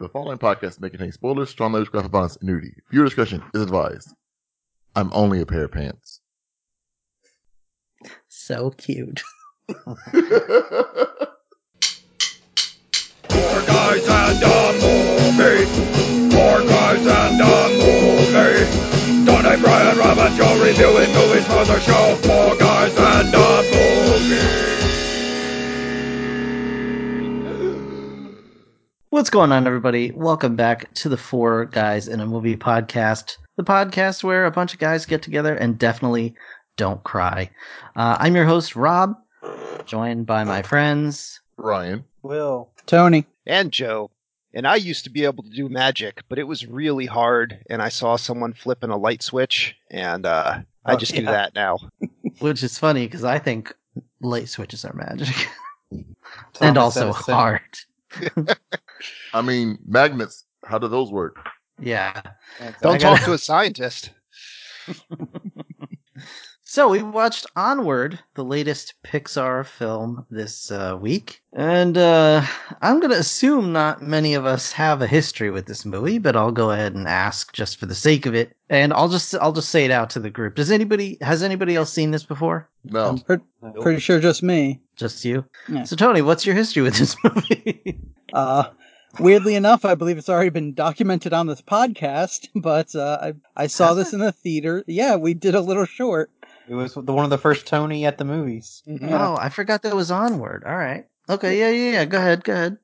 The following podcast may contain spoilers, strong language, graphic violence, and nudity. Viewer discretion is advised. I'm only a pair of pants. So cute. Four guys and a movie. Four guys and a movie. Donnie, Brian, Rob, and Joe reviewing movies for the show. Four guys and a movie. What's going on, everybody? Welcome back to the Four Guys and a Movie podcast, the podcast where a bunch of guys get together and definitely don't cry. Uh, I'm your host, Rob, joined by my friends. Ryan. Will. Tony. and Joe. And I used to be able to do magic, but it was really hard. And I saw someone flipping a light switch, and uh, I Oh, just do that now. Which is funny because I think light switches are magic and also Edison. hard. I mean, magnets. How do those work? Yeah. Don't I talk gotta- to a scientist. So we watched Onward, the latest Pixar film this uh, week, and uh, I'm gonna assume not many of us have a history with this movie, but I'll go ahead and ask just for the sake of it, and I'll just I'll just say it out to the group. Does anybody has anybody else seen this before? No. I'm pre- pretty sure just me. Just you. Yeah. So Tony, what's your history with this movie? Uh, weirdly enough, I believe it's already been documented on this podcast, but uh, I I saw this in the theater. Yeah, we did a little short. It was the one of the first Tony at the movies. Yeah. Oh, I forgot that was Onward. All right. Okay. Yeah. Yeah. Yeah. Go ahead. Go ahead.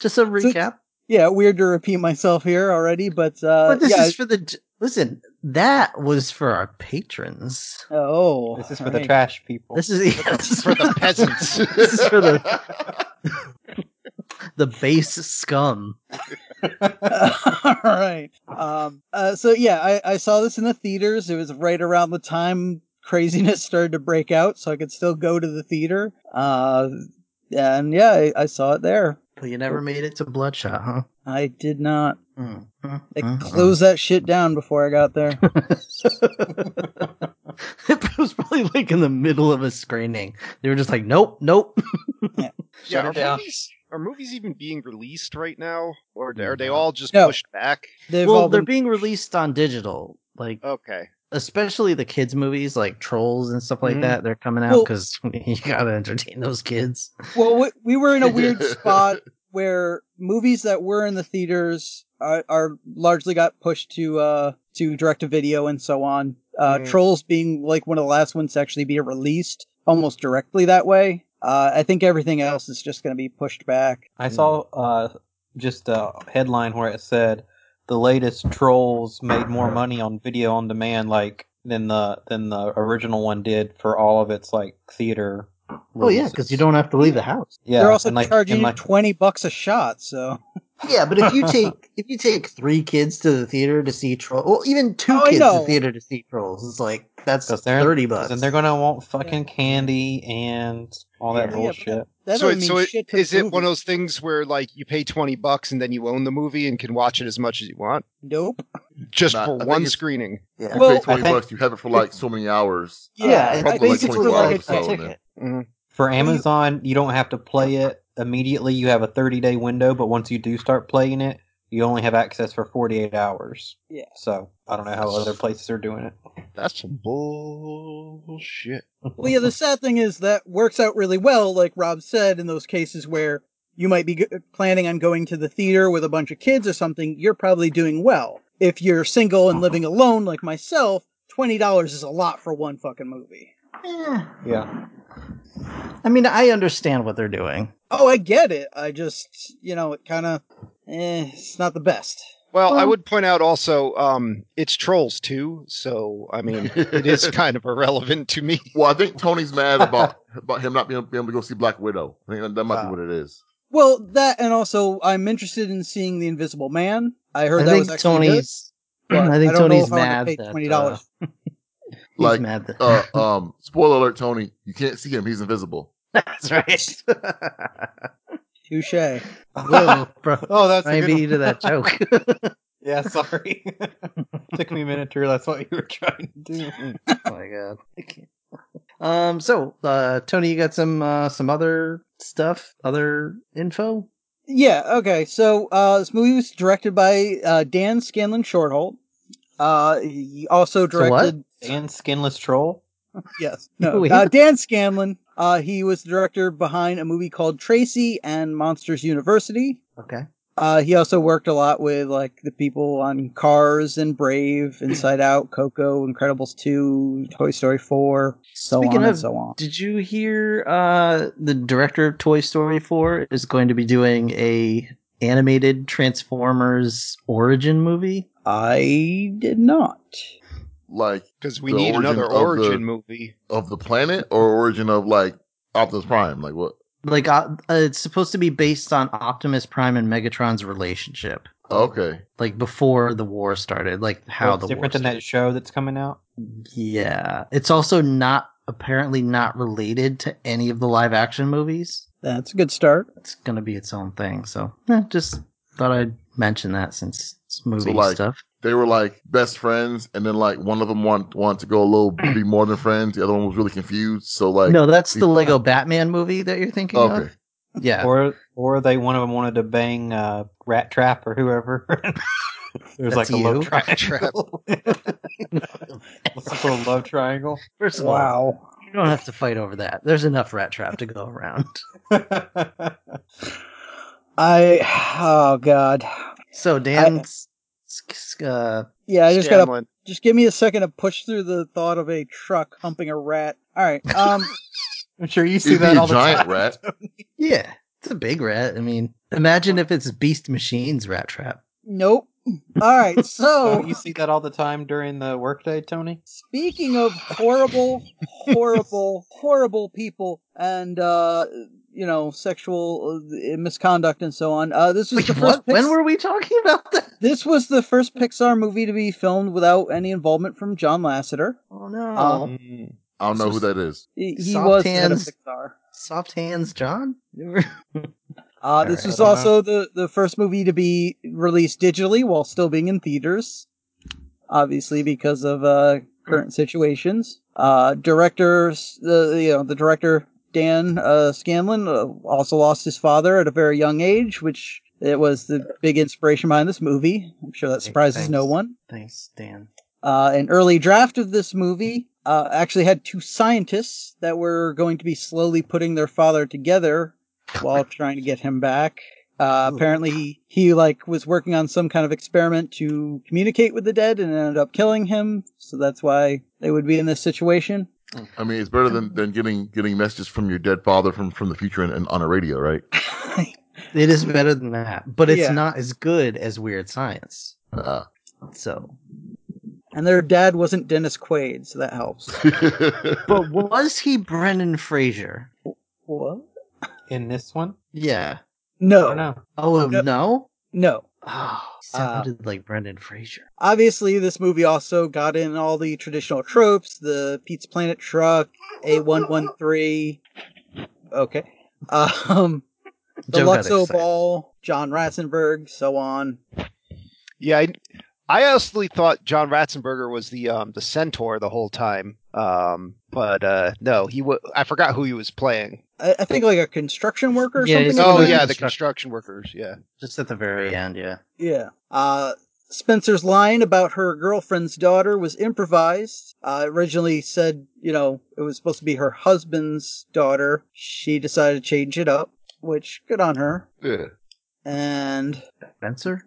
Just a recap. Yeah, weird to repeat myself here already, but uh, but this yeah. is for the listen. That was for our patrons. oh, This is for the trash people. This is, yeah, this is For the peasants. This is for the the base scum. All right. Um. Uh. So yeah, I I saw this in the theaters. It was right around the time craziness started to break out, so I could still go to the theater. Uh. And yeah, I, I saw it there. But you never made it to Bloodshot, huh? I did not. Mm, mm, They mm, closed that shit down before I got there. it was probably like in the middle of a screening. They were just like, nope, nope. yeah, Shut are it down. movies, are movies even being released right now? Or are they all just No. pushed back? They've well, they're been. being released on digital, like Okay. Especially the kids movies, like Trolls and stuff like Mhm. that. They're coming out Well- because you gotta entertain those kids. Well, we, we were in a weird spot where movies that were in the theaters are, are largely got pushed to uh to direct to video and so on. Uh, Mm. Trolls being like one of the last ones to actually be released almost directly that way. Uh, I think everything else is just going to be pushed back. I saw uh, just a headline where it said the latest Trolls made more money on video on demand, like than the than the original one did for all of its like theater. Oh yeah, because you don't have to leave the house. Yeah, They're also like, charging like, twenty bucks a shot. So Yeah, but if you take if you take three kids to the theater to see Trolls, well, even two Oh, kids to the theater to see Trolls, it's like that's they're- thirty 'cause bucks. and they're gonna want fucking candy and all that Yeah, yeah, bullshit. That so it, mean so it, shit is it movie. one of those things where like you pay twenty bucks and then you own the movie and can watch it as much as you want, Nope. just Nah, I for think one screening? yeah. You Well, pay twenty think- bucks. You have it for like so many hours. yeah, Uh, it's probably like basically 24 like hours a or so, ticket. Mhm. For Amazon, you don't have to play it immediately. You have a 30 day window, but once you do start playing it, you only have access for 48 hours. Yeah. So I don't know how other places are doing it. That's some bullshit. Well, yeah, the sad thing is that works out really well, like Rob said, in those cases where you might be g- planning on going to the theater with a bunch of kids or something, you're probably doing well. If you're single and living alone, like myself, $20 is a lot for one fucking movie. Eh, Yeah. I mean, I understand what they're doing. Oh, I get it. I just, you know, it kind of, eh, it's not the best. Well, I would point out also, um, it's Trolls too, so I mean, it is kind of irrelevant to me. Well, I think Tony's mad about about him not being, being able to go see Black Widow. I think that, that might be Ah. what it is. Well, that, and also, I'm interested in seeing The Invisible Man. I heard I that think was actually good, Tony's. but I think don't know Tony's if I wanna mad pay that $20. uh, Like, mad that Uh, um, spoiler alert, Tony. You can't see him. He's invisible. that's right. Touche. Whoa, bro. Oh, that's a I good beat one. you to that joke. Yeah, sorry. Took me a minute to realize what you were trying to do. oh my god. I can't. Um. So, uh, Tony, you got some uh, some other stuff, other info. Yeah, okay. So uh, this movie was directed by uh, Dan Scanlon Shortholt. Uh, he also So what? directed. And Skinless Troll. Yes, no. Uh, Dan Scanlon. Uh, he was the director behind a movie called Tracy and Monsters University. Okay. Uh, he also worked a lot with like the people on Cars and Brave, Inside Out, Coco, Incredibles 2, Toy Story 4, so Speaking on of- and so on. Did you hear uh the director of Toy Story 4 is going to be doing a animated Transformers origin movie? I did not. Like Because we The need origin another of the- origin movie. of the planet or origin of like Optimus Prime? Like what? Like uh, uh, it's supposed to be based on Optimus Prime and Megatron's relationship. Okay. Like before the war started, like how Well, the different war than that show that's coming out. Yeah. It's also not apparently not related to any of the live action movies. That's a good start. It's gonna be its own thing. So eh, just thought I'd mention that since it's movie like, stuff. They were like best friends, and then like one of them want wanted to go a little be more than friends. The other one was really confused. So like, no, that's the Lego Batman movie that you're thinking okay, of. Yeah. Or or they one of them wanted to bang uh, Rat Trap or whoever. There's That's like a love you? triangle. What's a love triangle? First of all, you don't have to fight over that. There's enough rat trap to go around. I, oh god. So Dan, s- s- uh, Yeah, I just gotta, just give me a second to push through the thought of a truck humping a rat. Alright, um, I'm sure you see it'd be that a all the giant time. rat. yeah, it's a big rat. I mean, imagine if it's Beast Machine's rat trap. nope. Alright, so. Don't you see that all the time during the workday, Tony? Speaking of horrible, horrible, horrible people and, uh, you know, sexual uh, misconduct and so on, uh, this was the first what? When were we talking about that? this was the first Pixar movie to be filmed without any involvement from John Lasseter. Oh no! Mm. I don't know who that is. He, he Soft was the hands. Pixar. Soft hands, John. Uh, this Alright, was I don't also the, the first movie to be released digitally while still being in theaters. Obviously, because of uh, current situations. Uh, directors, the you know the director Dan uh, Scanlon uh, also lost his father at a very young age, which it was the big inspiration behind this movie. I'm sure that surprises no one. Thanks, Dan. Uh, an early draft of this movie uh, actually had two scientists that were going to be slowly putting their father together while trying to get him back. Uh, apparently, he, he like was working on some kind of experiment to communicate with the dead and ended up killing him. So that's why they would be in this situation. I mean, it's better than, than getting getting messages from your dead father from, from the future and, and on a radio, right? It is better than that, but it's Yeah. not as good as Weird Science. Uh, So, and their dad wasn't Dennis Quaid, so that helps. but was he Brendan Fraser? What? In this one? Yeah. No. No, don't. Oh No. no. No. Oh, sounded like Brendan Fraser. Obviously, this movie also got in all the traditional tropes: the Pizza Planet truck, A one one three. Okay, um, the Joe Luxo. Ball, John Ratzenberg, so on. Yeah, I, I honestly thought John Ratzenberger was the um the centaur the whole time. Um, but uh, no, he wa I forgot who he was playing. I, I think like a construction worker or Yeah, something. he's Oh yeah, the construction workers. Yeah. Just at the very end, yeah. Yeah. Uh, Spencer's line about her girlfriend's daughter was improvised. Uh, originally said, you know, it was supposed to be her husband's daughter. She decided to change it up, which good on her. yeah. And Spencer?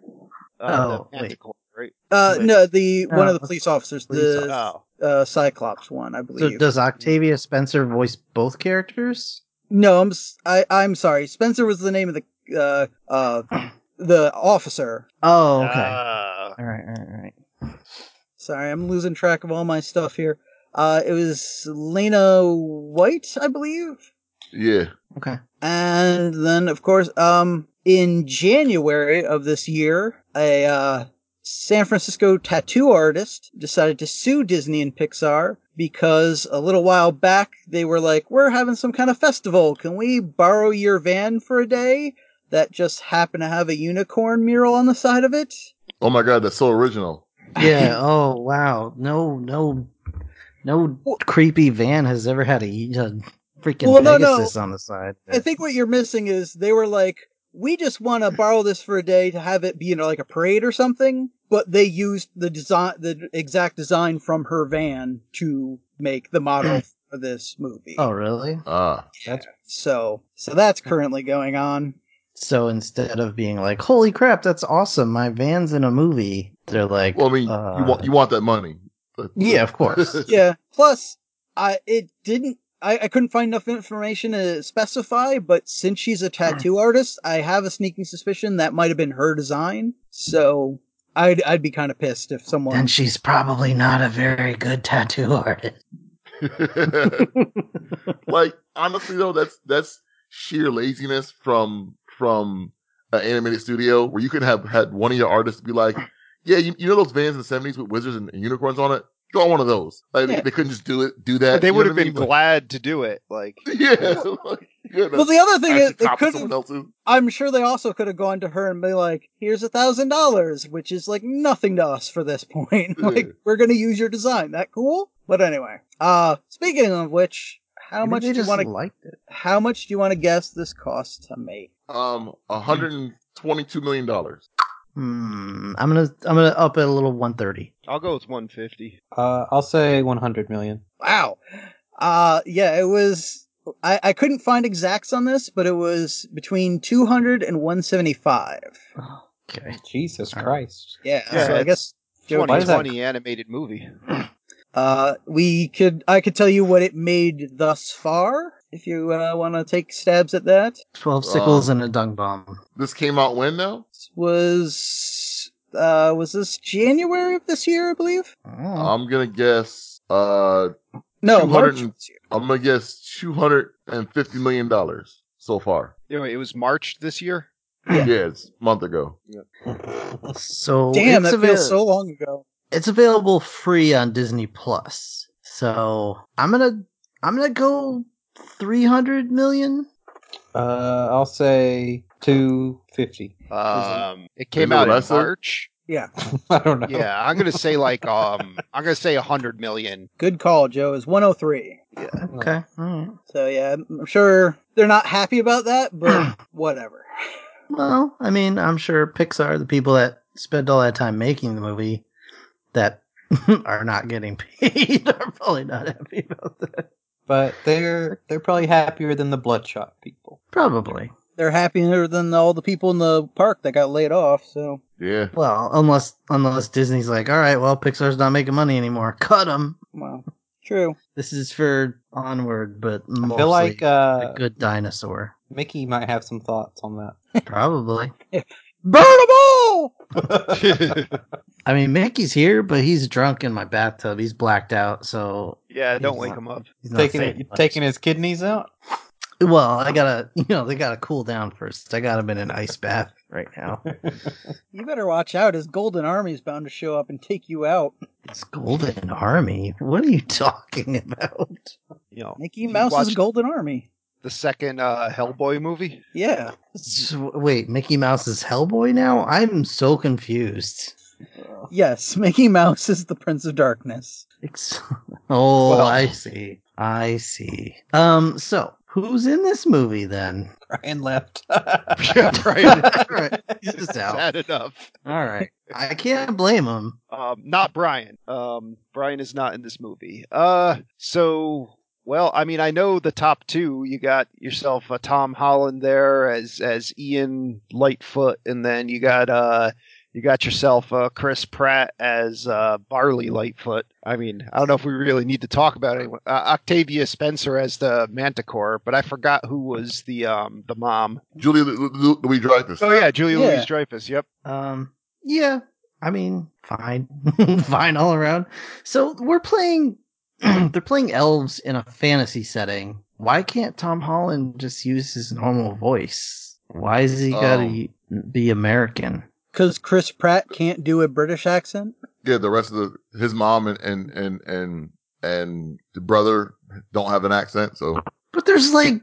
Uh, Oh, the wait. Manticore, right? uh, Wait. no, the one of the police officers, police the Oh, uh, Cyclops one, I believe. So believe. does Octavia Spencer voice both characters? No, I'm s- I, am sorry. Spencer was the name of the uh uh the officer. Oh, okay. Ah. all right, all right, all right. Sorry, I'm losing track of all my stuff here. Uh, it was Lena Waithe, I believe. Yeah. Okay. And then, of course, um, in January of this year, a uh, San Francisco tattoo artist decided to sue Disney and Pixar because a little while back they were like, "We're having some kind of festival. Can we borrow your van for a day?" That just happened to have a unicorn mural on the side of it. Oh my god, that's so original. Yeah. Oh, wow. No, no, no creepy van has ever had a, a freaking Well, no, no. On the side. I think what you're missing is they were like, we just want to borrow this for a day to have it be you know like a parade or something. But they used the design, the exact design from her van to make the model for this movie. Oh, really? Ah, That's So, so that's currently going on. So instead of being like, "Holy crap, that's awesome! My van's in a movie," they're like, well, I mean, uh, you want you want that money. But- Yeah, of course. Yeah. Plus, I it didn't. I, I couldn't find enough information to specify, but since she's a tattoo artist, I have a sneaking suspicion that might have been her design. So I'd I'd be kind of pissed if someone. And she's probably not a very good tattoo artist. like honestly though, that's that's sheer laziness from from an animated studio where you could have had one of your artists be like, "Yeah, you, you know those vans in the seventies with wizards and, and unicorns on it? Draw one of those." Like they- Yeah. they, couldn't just do it, do that. they would what have I been mean? Like, glad to do it. Like, yeah, like, yeah. well, the other thing is, it could. I'm sure they also could have gone to her and be like, "Here's a thousand dollars," which is like nothing to us for this point. like, Yeah. we're gonna use your design. That cool? But anyway, uh, speaking of which, how Maybe much they do you want to? liked it? How much do you want to guess this cost to make? Um, hundred and twenty-two million dollars. Hmm. I'm gonna I'm gonna up it a little 130. I'll go with 150. uh, I'll say 100 million. Wow. Uh, yeah, it was. I, I couldn't find exacts on this, but it was between 200 and 175. Okay. Jesus Christ. Yeah, Yeah, so I it's guess Joe, Why is that- 2020 animated movie. uh, we could I could tell you what it made thus far if you uh, want to take stabs at that. 12 sickles and a dung bomb. This came out when though? This was uh was this January of this year, I believe? Oh. I'm gonna guess. Uh, No, 200 March and- year. I'm gonna guess two hundred and fifty million dollars so far. You know, it was March this year. Yeah, it's a month ago. So Damn, it's that feels so long ago. it's available free on Disney Plus. So I'm gonna I'm gonna go 300 million. Uh, I'll say 250. Um, it came out in lesser? March. Yeah, I don't know. Yeah, I'm gonna say like um, I'm gonna say 100 million. good call, Joe. Is 103. Yeah. Okay. All right. So yeah, I'm sure they're not happy about that, but whatever. Well, I mean, I'm sure Pixar, the people that spent all that time making the movie, that are not getting paid, are probably not happy about that. But they're they're probably happier than the Bloodshot people. Probably. They're happier than all the people in the park that got laid off. So Yeah. Well, unless unless Disney's like, all right, well, Pixar's not making money anymore. Cut them. well, true. This is for Onward, but I feel like uh, a good dinosaur. Mickey might have some thoughts on that. Probably. Burn them all. I mean, Mickey's here, but he's drunk in my bathtub. He's blacked out, so yeah, don't wake not- him up. he's not taking saying it, much. taking his kidneys out. Well, I gotta, you know, they gotta cool down first. I got him in an ice bath right now. You better watch out. His golden army is bound to show up and take you out. It's Golden Army. What are you talking about? You know, Mickey You Mouse's golden army. the second uh, Hellboy movie. Yeah. So, wait, Mickey Mouse is Hellboy now? I'm so confused. Yes, Mickey Mouse is the Prince of Darkness. Ex- oh, Well- I see. I see. Um, so who's in this movie then? Brian left. yeah, Brian. All right, he's just out. Sad enough. All right, I can't blame him. Um, not Brian. Um, Brian is not in this movie. Uh, so well, I mean, I know the top two. You got yourself uh, Tom Holland there as as Ian Lightfoot, and then you got uh you got yourself uh, Chris Pratt as uh, Barley Lightfoot. I mean, I don't know if we really need to talk about it. Uh, Octavia Spencer as the Manticore, but I forgot who was the um the mom. Julia Louis Dreyfus. Oh yeah, Julia Yeah. Louis Dreyfus. Yep. Um, yeah, I mean, fine, fine all around. So we're playing. they're playing elves in a fantasy setting. Why can't Tom Holland just use his normal voice? Why is he gotta Um, be American? Because Chris Pratt can't do a British accent. Yeah, the rest of the his mom and and and and and the brother don't have an accent, so But there's like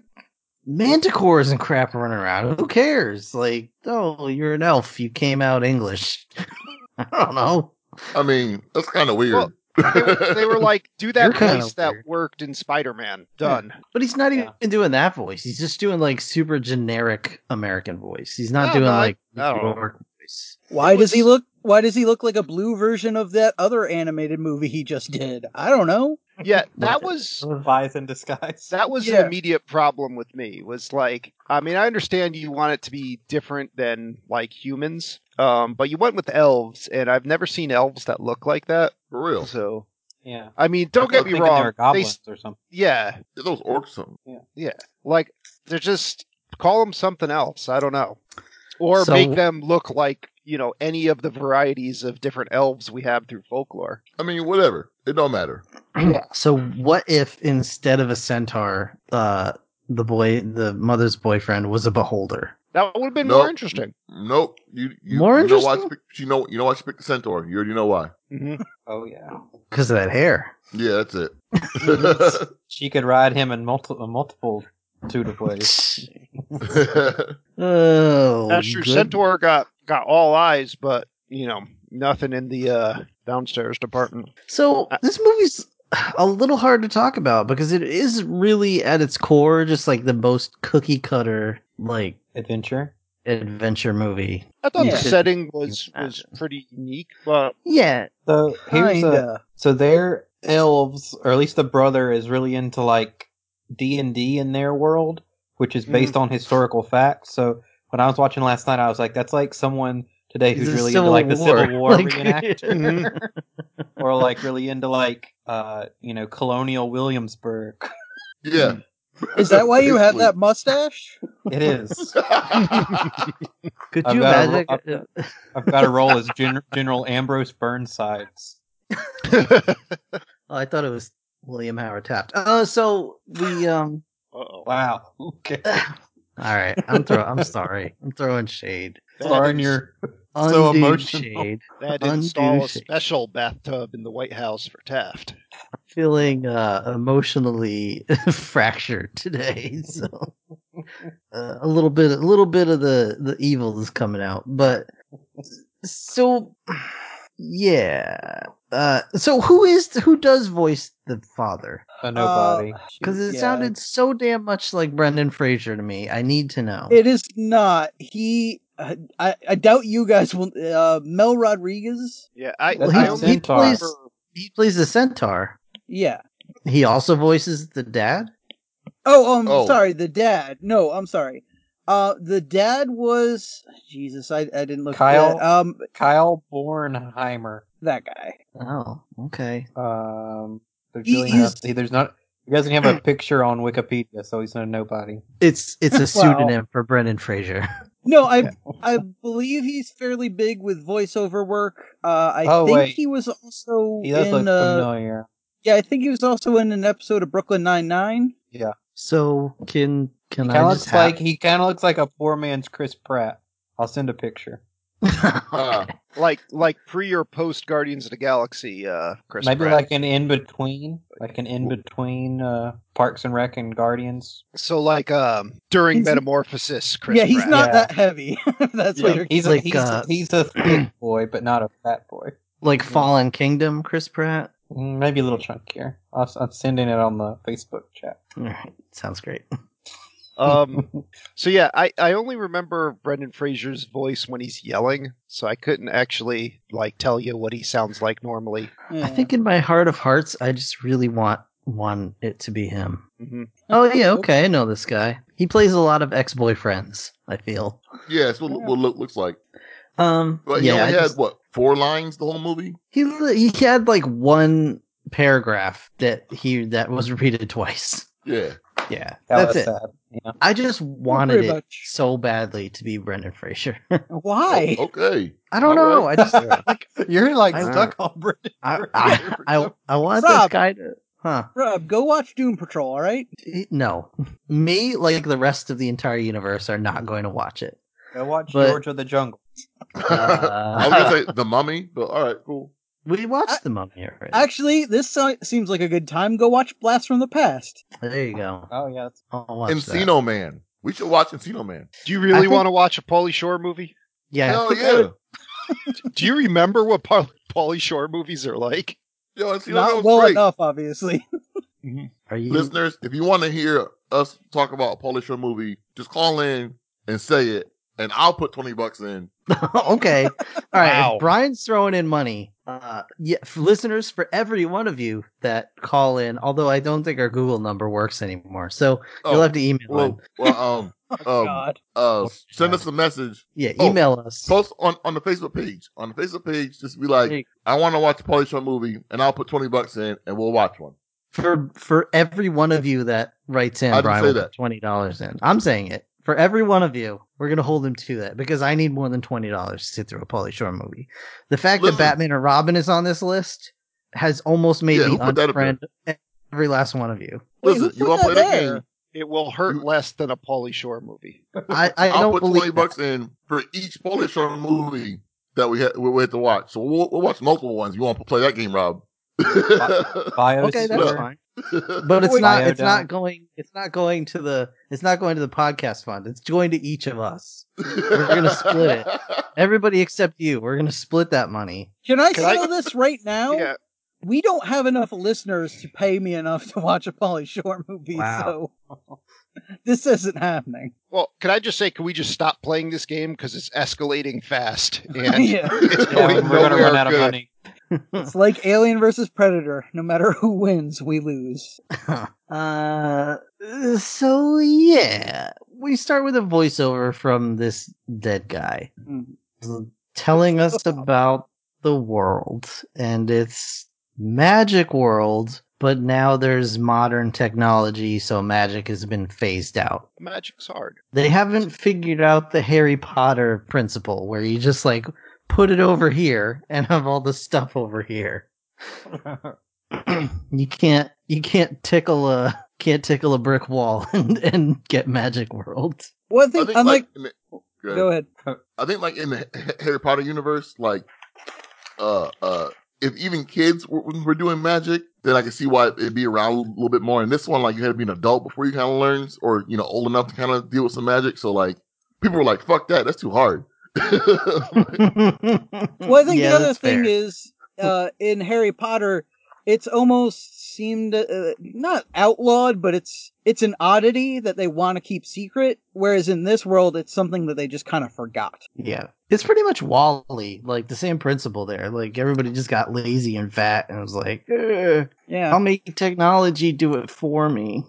manticores and crap running around. Who cares? Like, oh, you're an elf. You came out English. I don't know. I mean that's kind of weird. Well, they, were, they were like, do that voice that weird. worked in Spider-Man. Done. But he's not Yeah. even doing that voice. He's just doing like super generic American voice. He's not No, doing no, like I don't know. New York voice. Why It does he look? Why does he look like a blue version of that other animated movie he just did? I don't know. Yeah, that was Spies in Disguise. that was Yeah. an immediate problem with me. Was like, I mean, I understand you want it to be different than like humans, um, but you went with elves, and I've never seen elves that look like that. For real. So, yeah. I mean, don't I get me thinking They wrong. They, goblins or something. yeah, Yeah, those orcs something. yeah, like they're just call them something else. I don't know, or So- make them look like you know any of the varieties of different elves we have through folklore. I mean, whatever. It don't matter. so what if instead of a centaur, uh, the boy, the mother's boyfriend was a beholder? That would have been Nope. more interesting. Nope. You, you, More you know why? interesting? She picked, you know you know why she picked the centaur. You already know why. hmm Oh yeah. Because of that hair. Yeah, that's it. She could ride him in multiple multiple of ways. oh, That's true. good. Centaur got got all eyes, but you know nothing in the uh, downstairs department. So this movie's a little hard to talk about because it is really at its core just like the most cookie cutter like Adventure. adventure movie. I thought Yeah. the setting was was pretty unique, but Yeah, So here's a Kinda. so their elves, or at least the brother, is really into like D and D in their world, which is mm-hmm. based on historical facts. So when I was watching last night, I was like, that's like someone today who's really into like the War. Civil War Like- reenactment, mm-hmm. or like really into like uh you know colonial Williamsburg. yeah. Hmm. Is that why you have that mustache? It is. Could I've you got a imagine? ro- I've got a role as Gen- General Ambrose Burnsides. Oh, I thought it was William Howard Taft. Uh, so we um. Uh-oh. Wow. Okay. All right, I'm throw. I'm sorry. I'm throwing shade. Sorry, ins- you're So emotional. shade. They had to Undue install a shade. special bathtub in the White House for Taft. feeling uh, emotionally fractured today, so uh, a little bit, a little bit of the the evil is coming out. But so, yeah. Uh, so who is who does voice the father? a nobody. Because it Yeah. sounded so damn much like Brendan Fraser to me. I need to know. It is not. He. uh, I, I doubt you guys will. Uh, Mel Rodriguez. Yeah, I, That's I a only centaur. plays- he plays the centaur. Yeah. He also voices the dad. Oh, um, Oh. sorry, the dad. No, I'm sorry. Uh, the dad was Jesus. I, I didn't look. at Kyle? that. Um, Kyle Bornheimer. That guy. Oh, okay. Um, there's He really is- not, see, there's not. He doesn't have a picture on Wikipedia, so he's a nobody. It's it's a Wow. pseudonym for Brendan Fraser. No, I I believe he's fairly big with voiceover work. Uh, I Oh, think wait. he was also He does in. look Uh, familiar. yeah, I think he was also in an episode of Brooklyn Nine Nine. Yeah. So can He can kind I of just looks like he kind of looks like a poor man's Chris Pratt. I'll send a picture. Ah, like like pre or post Guardians of the Galaxy. Uh, Chris Maybe Pratt. like an in between, like an in between uh, Parks and Rec and Guardians. so like um during He's- Metamorphosis. Chris yeah, he's Pratt. not Yeah. that heavy. That's what you're. He's a Like, he's, uh, he's a thick boy, but not a fat boy. like Fallen Kingdom, Chris Pratt. Mm, Maybe a little chunkier. I'll, I'm sending it on the Facebook chat. All right, sounds great. Um, so yeah, I, I only remember Brendan Fraser's voice when he's yelling, so I couldn't actually like tell you what he sounds like normally. Yeah. I think in my heart of hearts, I just really want want it to be him. hmm Oh yeah, okay, I know this guy. He plays a lot of ex boyfriends. I feel. yeah, that's what, what look, looks like. Um, But he yeah, only I had just- what four lines the whole movie. he he had like one paragraph that he that was repeated twice. Yeah, Yeah, That that's was it. sad. Yeah. I just wanted it much. so badly to be Brendan Fraser. Why? Oh, okay. I don't All know. right. I just like You're like I- stuck on Brendan. I I, I, I want this guy to huh. Rob, go watch Doom Patrol. All right. No, me like the rest of the entire universe are not going to watch it. Go watch But- George of the Jungle. Uh, I was gonna say the mummy, but all right, cool. We watched I- the mummy already. Actually, this so- seems like a good time. Go watch Blast from the Past. there you go. Oh yeah, that's, I'll watch that. Man. We should watch Encino Man. Do you really think- want to watch a Pauly Shore movie? Yeah, Hell yeah. Do you remember what Paul- Pauly Shore movies are like? Yo, and see, that Not was well great. enough, obviously. Mm-hmm. Are you? Listeners, if you want to hear us talk about a Pauly Shore movie, just call in and say it, and I'll put twenty bucks in. okay. All right. Wow. Brian's throwing in money. Uh, yeah, for listeners, for every one of you that call in, although I don't think our Google number works anymore, so you'll Oh, have to email in. well, well, um, Oh, um, God. uh, send us a message. Yeah, oh, email us. Post on, on the Facebook page. On the Facebook page, just be like, Hey. I want to watch a Pauly Shore movie, and I'll put twenty bucks in, and we'll watch one. For for every one of you that writes in, I Brian say will that. put twenty dollars in. I'm saying it. For every one of you, we're gonna hold him to that because I need more than twenty dollars to sit through a Pauly Shore movie. The fact Listen. that Batman and Robin is on this list has almost made Yeah, me who put that up there? unfriend every last one of you. Listen, who you put want to play that that game? It will hurt You- less than a Pauly Shore movie. I, I I'll don't put believe twenty that. bucks in for each Pauly Shore movie that we had we had to watch. So we'll, we'll watch multiple ones. You want to play that game, Rob? Biosphere. Okay, that's fine. But it's not. It's not going. It's not going to the. It's not going to the podcast fund. It's going to each of us. We're gonna split it. Everybody except you. We're gonna split that money. Can I Can I- say this right now? Yeah. We don't have enough listeners to pay me enough to watch a Pauly Shore movie, Wow. so this isn't happening. Well, can I just say, can we just stop playing this game because it's escalating fast and Yeah. it's Yeah, we're gonna run out of money. It's like Alien versus Predator. No matter who wins, we lose. Uh. So yeah, we start with a voiceover from this dead guy Mm. telling us about the world and it's magic world. But now there's modern technology, so magic has been phased out. Magic's hard. They haven't figured out the Harry Potter principle where you just like put it over here and have all the stuff over here. you can't you can't tickle a can't tickle a brick wall and, and get magic world. One I thing, think unlike, like, in the, go ahead. go ahead. I think like in the Harry Potter universe, like uh uh if even kids were, were doing magic, then I can see why it'd be around a little bit more. And this one, like you had to be an adult before you kind of learns, or you know, old enough to kind of deal with some magic. So like people were like, "Fuck that, that's too hard." Well, I think Yeah, the other thing fair. is, uh, in Harry Potter, it's almost seemed uh, not outlawed, but it's it's an oddity that they want to keep secret. Whereas in this world, it's something that they just kind of forgot. Yeah. It's pretty much WALL-E, like the same principle there. Like everybody just got lazy and fat and was like, "Eh, Yeah. I'll make technology do it for me.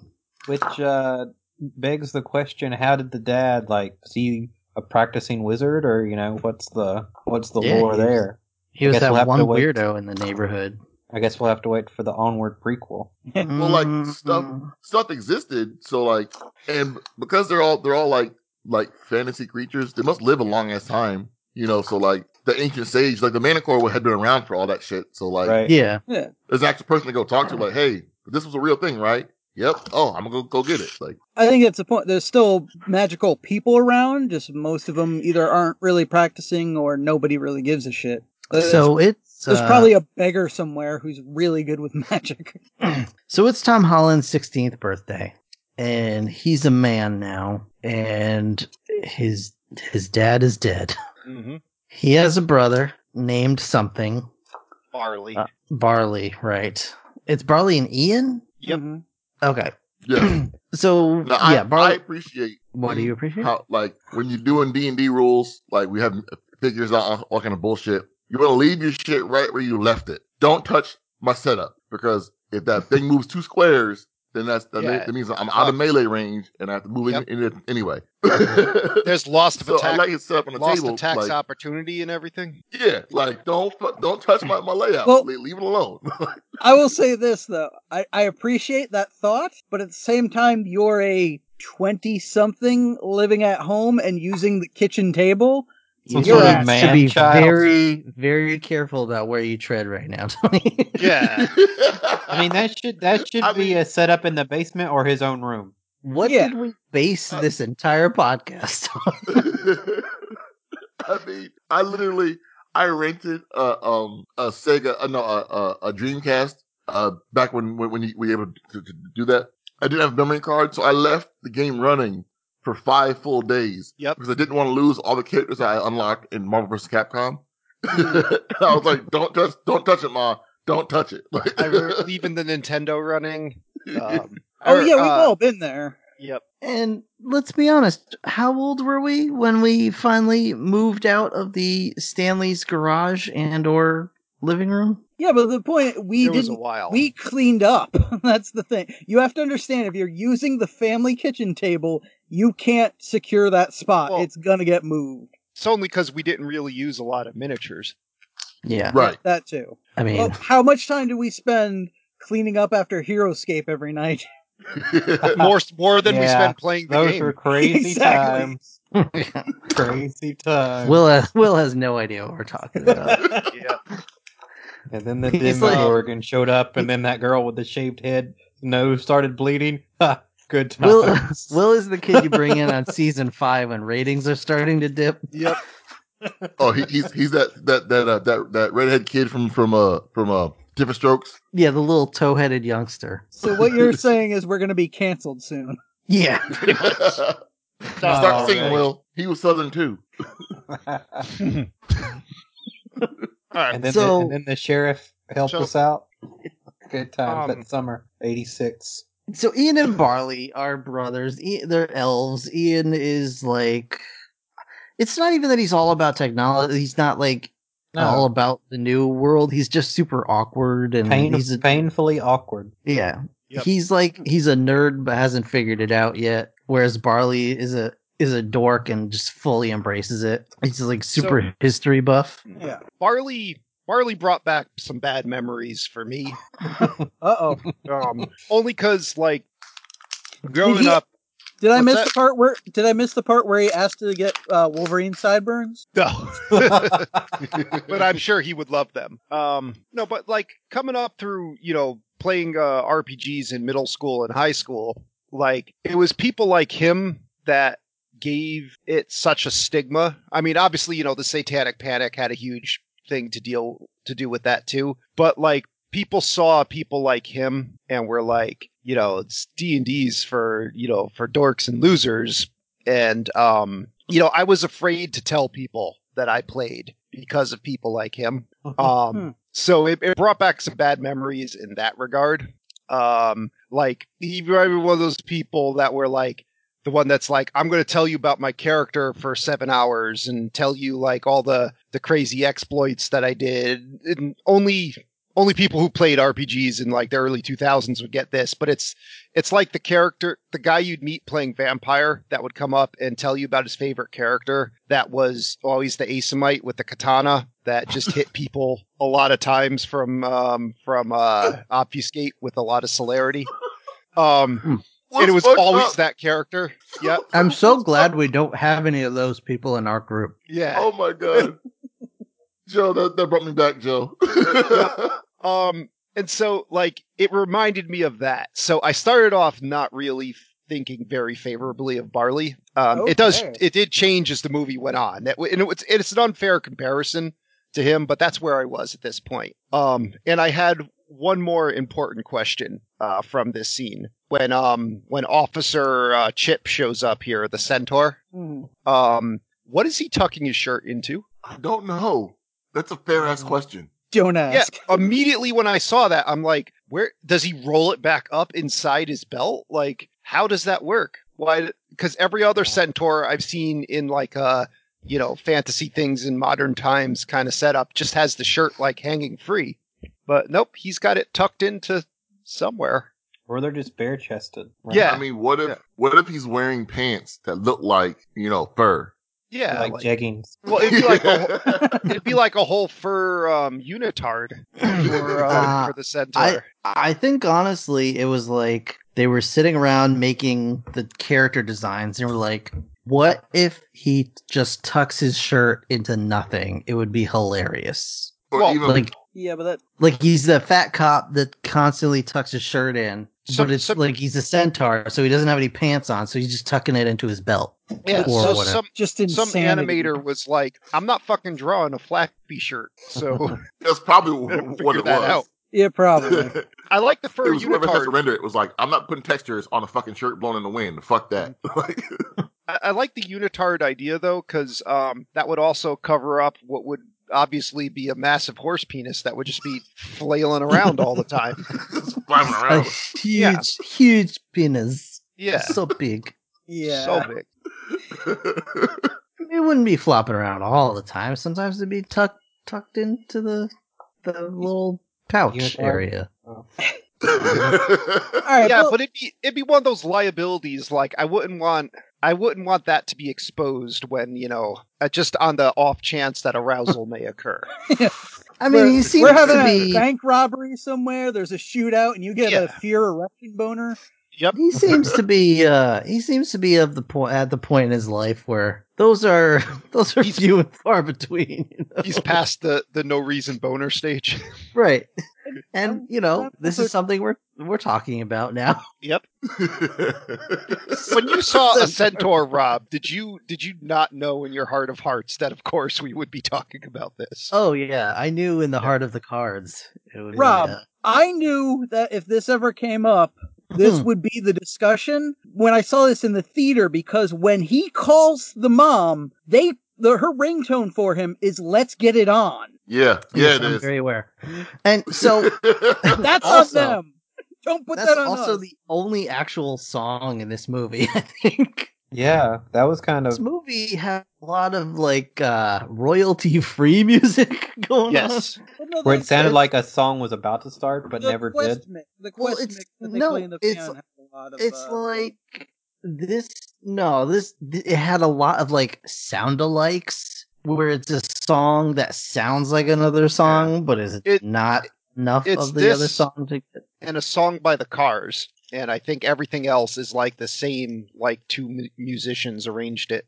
Which uh, begs the question: How did the dad like? Was he a practicing wizard, or you know, what's the what's the Yeah, lore he was- there? He was that we'll one weirdo in the neighborhood. I guess we'll have to wait for the onward prequel. well, like Mm-hmm. stuff stuff existed, so like, and because they're all they're all like like fantasy creatures, they must live a long ass time, you know. So like the ancient sage, like the Manticore had been around for all that shit. So like, right? Yeah. yeah. there's an actual person to go talk to, like, hey, this was a real thing, right? Yep. Oh, I'm gonna go go get it. Like, I think it's the point. There's still magical people around, just most of them either aren't really practicing or nobody really gives a shit. There's- So it's there's uh, probably a beggar somewhere who's really good with magic. so it's Tom Holland's 16th birthday, and he's a man now, and his his dad is dead. Mm-hmm. He has a brother named something Barley. Uh, Barley, right? It's Barley and Ian. Yep. Mhm. Okay, yeah. so No, I, yeah, I appreciate what do you appreciate? how like when you're doing D and D rules, like we have figures out all kind of bullshit. You want to leave your shit right where you left it. Don't touch my setup because if that thing moves two squares, then that's that, Yeah. that means I'm out of melee range and I have to move Yep. in, in it anyway. There's lost of so I like it set up on the lost table. attacks like, opportunity and everything. yeah, like don't don't touch my, my layout. Well- leave, leave it alone. I will say this though, I, I appreciate that thought, but at the same time, you're a twenty something living at home and using the kitchen table. Some You sort of have to be child. very, very careful about where you tread right now, Tony. Yeah. I mean, that should that should I be mean- a setup in the basement or his own room. what Yeah. did we base this entire podcast on? I mean, I literally I rented a um a Sega uh, no a, a a Dreamcast uh back when when, when you were able to, to do that. I didn't have a memory card, so I left the game running for five full days. Yep. because I didn't want to lose all the characters I unlocked in Marvel vs. Capcom. I was like, "Don't touch, don't touch it, ma. Don't touch it. Like, I remember leaving the Nintendo running. Um, Oh or, yeah, we've uh, all been there. Yep. And let's be honest, how old were we when we finally moved out of the Stanley's garage and or living room? Yeah, but the point we It didn't. We cleaned up. That's the thing. You have to understand if you're using the family kitchen table, you can't secure that spot. Well- it's gonna get moved. It's only because we didn't really use a lot of miniatures. Yeah. right. That too. I mean, Well, how much time do we spend cleaning up after Heroscape every night? More more than we Yeah, spent playing the Those game. were crazy Exactly. times. Crazy times. Will has, Will has no idea what we're talking about. yeah. And then the He's like- Demogorgon showed up, and then that girl with the shaved head nose started bleeding. Good Will, times. Will is the kid you bring in on season five when ratings are starting to dip. Yep. oh, he, he's he's that that that uh, that that redhead kid from from uh from uh Diff'rent Strokes. Yeah, the little toe-headed youngster. So what you're saying is we're gonna be canceled soon. Yeah. Start singing, man. Will. He was Southern too. All right. and then So- the, and then the sheriff helped So- us out. Good times Um, that summer, eighty six. So Ian and Barley are brothers. I- They're elves. Ian is like, it's not even that he's all about technology. He's not like all about the new world. He's just super awkward and Pain, he's a, painfully awkward. yeah. Yep. He's like he's a nerd but hasn't figured it out yet. Whereas Barley is a is a dork and just fully embraces it. He's like super So- history buff. Yeah. Barley Barley brought back some bad memories for me. Uh oh. Um, only because like growing he- up. Did I miss that? the part where? Did I miss the part where he asked to get uh, Wolverine sideburns? No. but I'm sure he would love them. Um, no, but like coming up through, you know, playing uh, RPGs in middle school and high school, like it was people like him that gave it such a stigma. I mean, obviously, you know, the Satanic Panic had a huge thing to deal to do with that too. But like people saw people like him and were like, you know, it's D and D's for you know for dorks and losers, and um, you know, I was afraid to tell people that I played because of people like him. Hmm. Um, so it, it brought back some bad memories in that regard. Um, like he remember one of those people that were like the one that's like, I'm going to tell you about my character for seven hours and tell you like all the the crazy exploits that I did. And only only people who played RPGs in like the early 2000s would get this, but it's it's like the character, the guy you'd meet playing vampire that would come up and tell you about his favorite character. That was always the Assamite with the katana that just hit people a lot of times from um, from uh, obfuscate with a lot of celerity. Um, and it was always up? that character. Yep. I'm so glad we don't have any of those people in our group. Yeah. Oh my god, Joe, that, that brought me back, Joe. Um, and so like it reminded me of that. So I started off not really thinking very favorably of Barley. Um, it does, it did change as the movie went on. That, and it's, it's an unfair comparison to him, but that's where I was at this point. Um, and I had one more important question, uh, from this scene when, um, when Officer, uh, Chip shows up here, the Centaur. Hmm. Um, what is he tucking his shirt into? I don't know. That's a fair ass question. Don't ask. Yeah, immediately when I saw that, I'm like, where does he roll it back up inside his belt? Like, how does that work? Why? Because every other centaur I've seen in like uh, you know, fantasy things in modern times kind of setup just has the shirt like hanging free. But nope, he's got it tucked into somewhere. Or they're just bare chested. Yeah. I mean, what if Yeah. what if he's wearing pants that look like you know fur? Yeah, like, like- jeggings. well, it'd be like a, it'd be like a whole fur um, unitard for, uh, Uh, for the centaur. I think honestly, it was like they were sitting around making the character designs and were like, what if he just tucks his shirt into nothing? It would be hilarious. or Well, even Like, Yeah, but that like he's the fat cop that constantly tucks his shirt in, So- but it's so- like he's a centaur, so he doesn't have any pants on, so he's just tucking it into his belt. yeah, or so whatever. some just some animator was like, "I'm not fucking drawing a flappy shirt." So that's probably what it was. out. Yeah, probably. I like the it was whoever has to render it was like, I'm not putting textures on a fucking shirt blown in the wind. Fuck that. like, I, I like the unitard idea though, because um, that would also cover up what would obviously be a massive horse penis that would just be flailing around all the time. Just flying A around. huge, Yeah. huge penis. Yeah, So big. Yeah. so big. It wouldn't be flopping around all the time. Sometimes it'd be tucked tucked into the the little pouch Uniform? area. All right. yeah, well, but it'd be it'd be one of those liabilities. Like I wouldn't want I wouldn't want that to be exposed when you know uh, just on the off chance that arousal may occur. I mean, we're, he seems we're having to a be bank robbery somewhere. There's a shootout, and you get a Yeah. fear erection boner. Yep. he seems to be uh he seems to be of the point at the point in his life where those are those are He's- few and far between. You know? He's past the the no reason boner stage. right. And you know, this is something we're we're talking about now. yep. When you saw a centaur, Rob, did you did you not know in your heart of hearts that of course we would be talking about this? Oh yeah, I knew in the heart of the cards. It would be, Rob, uh, I knew that if this ever came up, this Hmm. would be the discussion when I saw this in the theater because when he calls the mom, they the her ringtone for him is "Let's get it on." yeah, yeah, yes, it I'm is. very aware. And so That's Also- on them. Don't put that on also us. the only actual song in this movie, I think. Yeah, that was kind of. This movie had a lot of like uh royalty free music going on. Yes. No, where it sounded like a song was about to start but the never quest did. Mix, the Well, quest it's- mix that they no, play in the it's- piano has a lot of. It's uh, like this no, this it had a lot of like sound alikes where it's a song that sounds like another song, but is It- not enough of the other song to get and a song by the Cars, and I think everything else is like the same. Like two mu- musicians arranged it.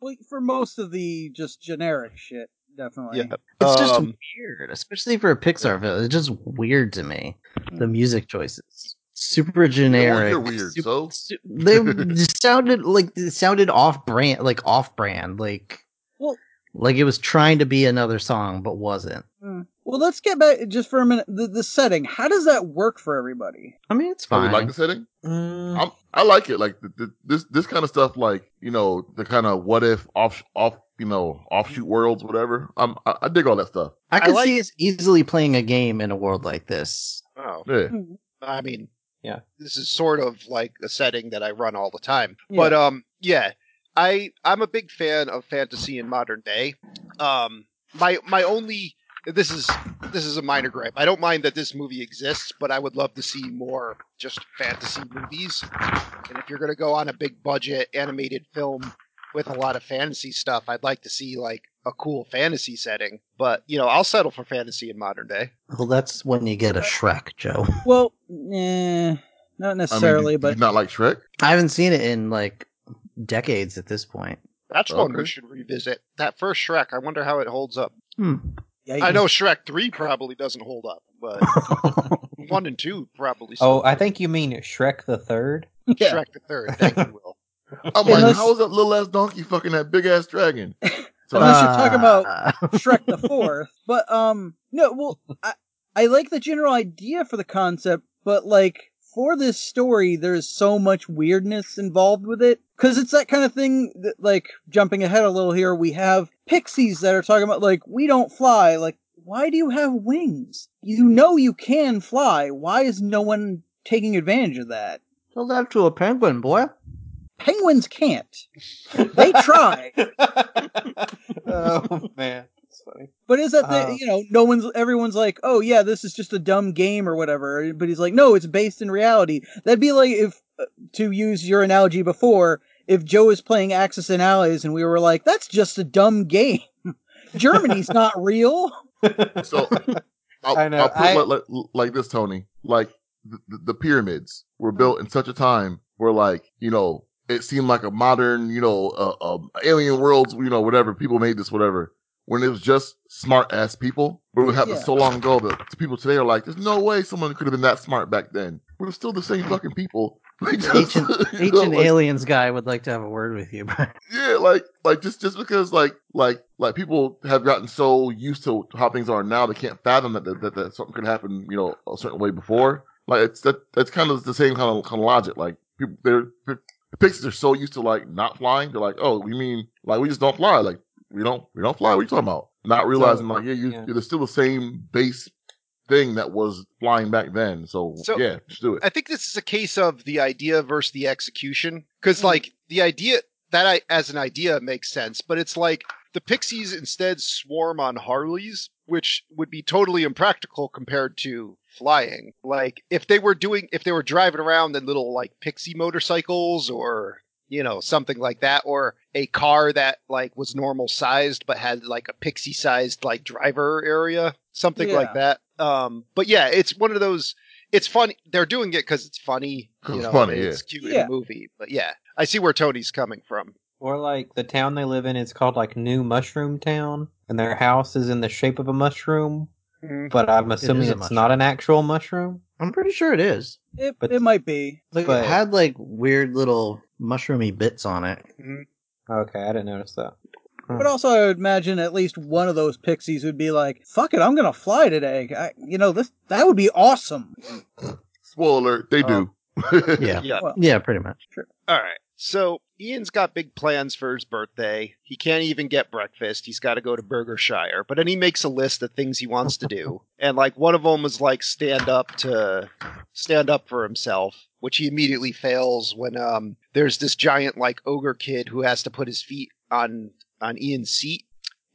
well, for most of the just generic shit, definitely. Yeah, It's just Um, weird, especially for a Pixar film. It's just weird to me. The Hmm. music choices, super generic. you're weird, super- so? su- they just sounded like it sounded off brand, like off brand, like Well- like it was trying to be another song but wasn't. Mm. Well, let's get back just for a minute. The, the setting. How does that work for everybody? I mean, it's I would fine. like the setting. Mm, I'm, I like it. Like the, the, this this kind of stuff. Like you know the kind of what if off off you know offshoot worlds whatever. I'm I, I dig all that stuff. I I could like- see us easily playing a game in a world like this. Oh, Yeah. I mean, Yeah. this is sort of like a setting that I run all the time. Yeah. But um, yeah, I I'm a big fan of fantasy in modern day. Um, my my only this is this is a minor gripe. I don't mind that this movie exists, but I would love to see more just fantasy movies. And if you're gonna go on a big budget animated film with a lot of fantasy stuff, I'd like to see like a cool fantasy setting. But you know, I'll settle for fantasy in modern day. Well, that's when you get a Shrek, Joe. Well, eh, not I mean, necessarily, do, do you but not like Shrek. I haven't seen it in like decades at this point. That's one we should revisit. That first Shrek, I wonder how it holds up. Hmm. Yeah, I know Shrek 3 probably doesn't hold up, but 1 and 2 probably oh. I think you mean Shrek the Third. yeah. Shrek the 3rd. Thank you, Will. I'm Yeah, like, how is that little ass donkey fucking that big ass dragon? So Unless you're talking about Uh, Shrek the Fourth. But um, no, well, I I like the general idea for the concept, but like for this story, there's so much weirdness involved with it because it's that kind of thing that like jumping ahead a little here, we have pixies that are talking about like we don't fly. Like, why do you have wings? You know you can fly. Why is no one taking advantage of that? Tell that to a penguin, boy. Penguins can't. They try. oh man, that's funny. But is that the Uh, you know no one's everyone's like oh yeah this is just a dumb game or whatever but he's like no it's based in reality that'd be like if uh, to use your analogy before if Joe is playing Axis and Allies and we were like that's just a dumb game Germany's not real so I'll, I know, I'll put I- it like, like, like this, Tony. Like the, the, the pyramids were built in such a time where, like, you know, it seemed like a modern, you know, uh, um, alien worlds, you know, whatever. People made this, whatever. When it was just smart ass people, but it happened Yeah. so long ago that the people today are like, "There's no way someone could have been that smart back then." We're still the same fucking people. Ancient, you know, ancient like- aliens guy would like to have a word with you, Brian. yeah, like like just just because like like like people have gotten so used to how things are now, they can't fathom that that, that, that something could happen, you know, a certain way before. Like it's that that's kind of the same kind of kind of logic. Like people, they're the pixies are so used to like not flying. They're like, oh, we mean like we just don't fly. Like we don't we don't fly. What are you talking about? not realizing like, uh, yeah, you, yeah. there's still the same base thing that was flying back then. So, So- yeah, just do it. I think this is a case of the idea versus the execution. Because, Mhm. like, the idea that I, as an idea makes sense, but it's like the pixies instead swarm on Harleys, which would be totally impractical compared to flying. Like, if they were doing, if they were driving around in little, like, pixie motorcycles or, you know, something like that, or a car that, like, was normal sized but had, like, a pixie sized, like, driver area, something Yeah. like that. Um, but yeah, it's one of those it's funny. They're doing it because it's funny. You it's know, funny, It's cute in a movie. But yeah, I see where Tony's coming from. Or like the town they live in is called like New Mushroom Town, and their house is in the shape of a mushroom. But I'm assuming is a it's mushroom. not an actual mushroom. I'm pretty sure it is. It, But- it might be. Like But- it had like weird little mushroomy bits on it. Mm-hmm. Okay, I didn't notice that. But also, I would imagine at least one of those pixies would be like, "Fuck it, I'm gonna fly today." I, you know, this that would be awesome. Spoiler alert, they oh. do. Yeah. Yeah. Well, Yeah, pretty much. All right. So Ian's got big plans for his birthday. He can't even get breakfast. He's got to go to Burgershire. But then he makes a list of things he wants to do, and like one of them is like stand up to stand up for himself, which he immediately fails when um there's this giant like ogre kid who has to put his feet on on Ian's seat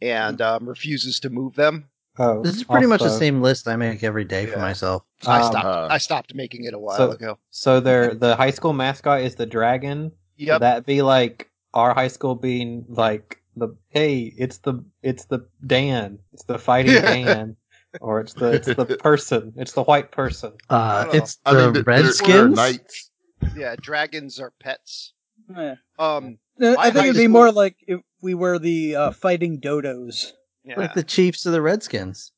and um, refuses to move them. Oh, This is pretty much the also- same list I make every day for Yeah. myself. I Um, stopped. Uh, I stopped making it a while so- ago. So their the high school mascot is the dragon. Yep. Would that be like our high school being like the hey, it's the it's the Dan, it's the fighting Dan, or it's the it's the person, it's the white person. Uh, Oh. it's I the mean, they're- they're- they're Redskins. knights. yeah, dragons are pets. eh. Um. I My think high it'd be school- more like if we were the uh, fighting dodos. Yeah. Like the Chiefs of the Redskins.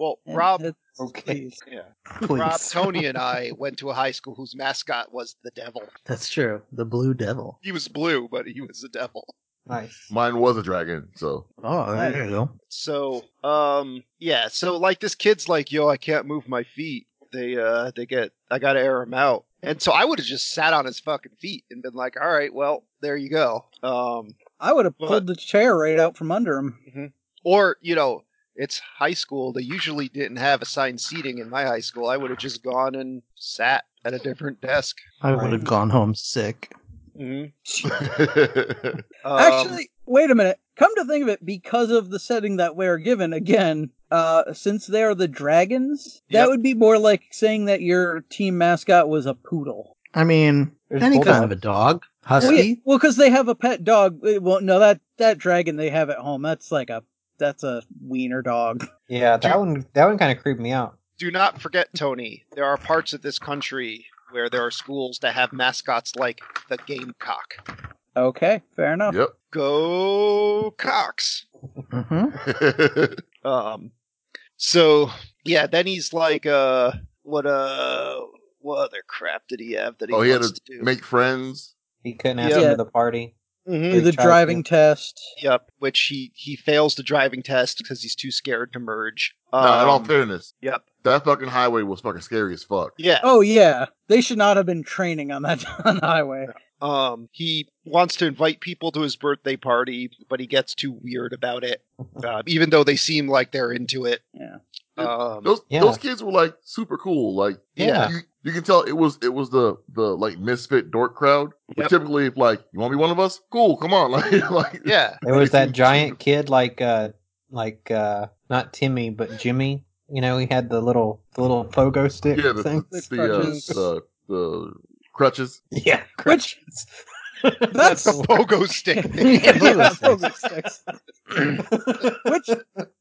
Well, And Rob. Okay. please. Yeah. Please. Rob, Tony, and I went to a high school whose mascot was the devil. That's true. The Blue Devil. He was blue, but he was the devil. Nice. Mine was a dragon, so Oh, there you go. So, um, yeah. So, like, this kid's like, "Yo, I can't move my feet. They, uh, they get. I gotta air them out." And so I would have just sat on his fucking feet and been like, "All right, well, there you go." Um, I would have What? pulled the chair right out from under him. or you know, it's high school. They usually didn't have assigned seating in my high school. I would have just gone and sat at a different desk. I would have gone home sick. Mm-hmm. Um, Actually, wait a minute. Come to think of it, because of the setting that we're given, again, uh, since they're the dragons, that Yep. would be more like saying that your team mascot was a poodle. I mean, There's any kind of a bulldogs. dog. Well, Husky. yeah, well, because they have a pet dog. Eh, Well, no, that that dragon they have at home. That's like a that's a wiener dog. Yeah, that one that one kind of creeped me out. do not forget, Tony, there are parts of this country where there are schools that have mascots like the gamecock. Okay, fair enough. yep. Go Cox. hmm Um so yeah, then he's like uh what uh what other crap did he have that he oh, he had wants to to do? make friends. He couldn't ask Yeah. him to the party. Mhm. The driving test. Yep, which he he fails the driving test because he's too scared to merge. No, in all Um, fairness, Yep. that fucking highway was fucking scary as fuck. Yeah. Oh yeah, they should not have been training on that on the highway. Um, he wants to invite people to his birthday party, but he gets too weird about it. Uh, even though they seem like they're into it. Yeah. Um, Those Yeah. those kids were like super cool. Like Yeah. you, you can tell it was it was the the like misfit dork crowd. But Yep. typically, if like you want to be one of us, cool, come on. Like like yeah. It was that giant kid like uh like uh not Timmy but Jimmy. You know, he had the little the little pogo stick yeah, the thing. the, The the, uh, crutches. the the crutches. Yeah, Which- crutches. That's The pogo stick. Yeah, Yeah, pogo pogo sticks. Which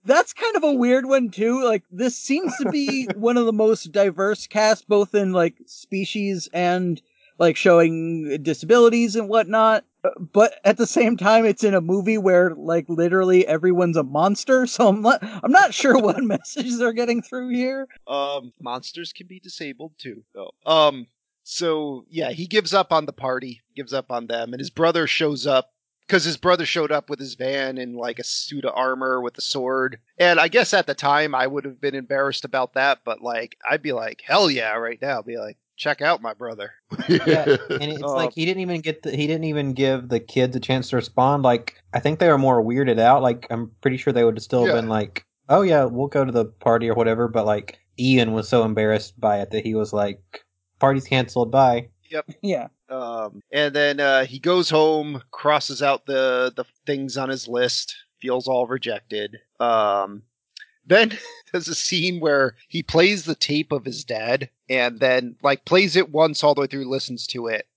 that's kind of a weird one too. Like this seems to be one of the most diverse casts, both in like species and like showing disabilities and whatnot. But at the same time, it's in a movie where like literally everyone's a monster. So I'm not, I'm not sure what message they're getting through here. Um, monsters can be disabled too. though. Um, so yeah, he gives up on the party, gives up on them, and his brother shows up because his brother showed up with his van in like a suit of armor with a sword. And I guess at the time I would have been embarrassed about that, but like I'd be like, hell yeah, right now, I'd be like, check out my brother. Yeah, and it's Oh. like he didn't even get the, he didn't even give the kids a chance to respond. Like I think they were more weirded out. Like I'm pretty sure they would have still Yeah. been like, "Oh yeah, we'll go to the party or whatever." But like Ian was so embarrassed by it that he was like, "Party's canceled. Bye." Yep. Yeah. Um, and then uh, he goes home, crosses out the the things on his list, feels all rejected. Um, then there's a scene where he plays the tape of his dad, and then like plays it once all the way through, listens to it,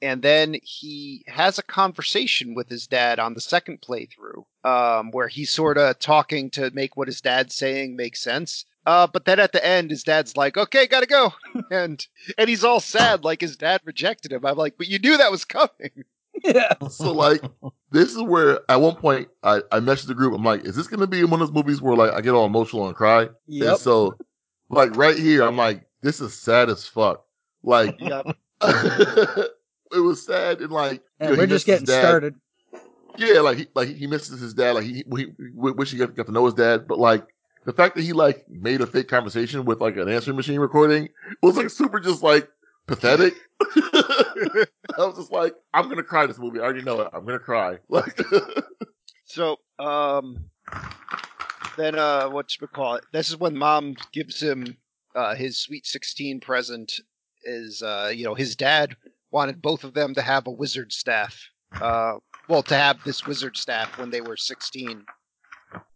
and then he has a conversation with his dad on the second playthrough, um, where he's sort of talking to make what his dad's saying make sense. Uh, but then at the end, his dad's like, "Okay, gotta go," and and he's all sad, like his dad rejected him. I'm like, "But you knew that was coming." Yeah. So, like, this is where at one point I, I messaged the group. I'm like, is this going to be one of those movies where like I get all emotional and cry? Yep. And so, like right here, I'm like, this is sad as fuck. Like, Yep. it was sad and like, you And know, we're just getting started. Yeah, like he like he misses his dad. Like he, he, he wish he got, got to know his dad, but like the fact that he like made a fake conversation with like an answering machine recording was like super just like pathetic. I was just like, I'm gonna cry this movie. I already know it. I'm gonna cry. Like, So, um, then uh, what we call it? This is when mom gives him uh, his sweet sixteen present. Is uh, you know, his dad wanted both of them to have a wizard staff. Uh, well, to have this wizard staff when they were sixteen.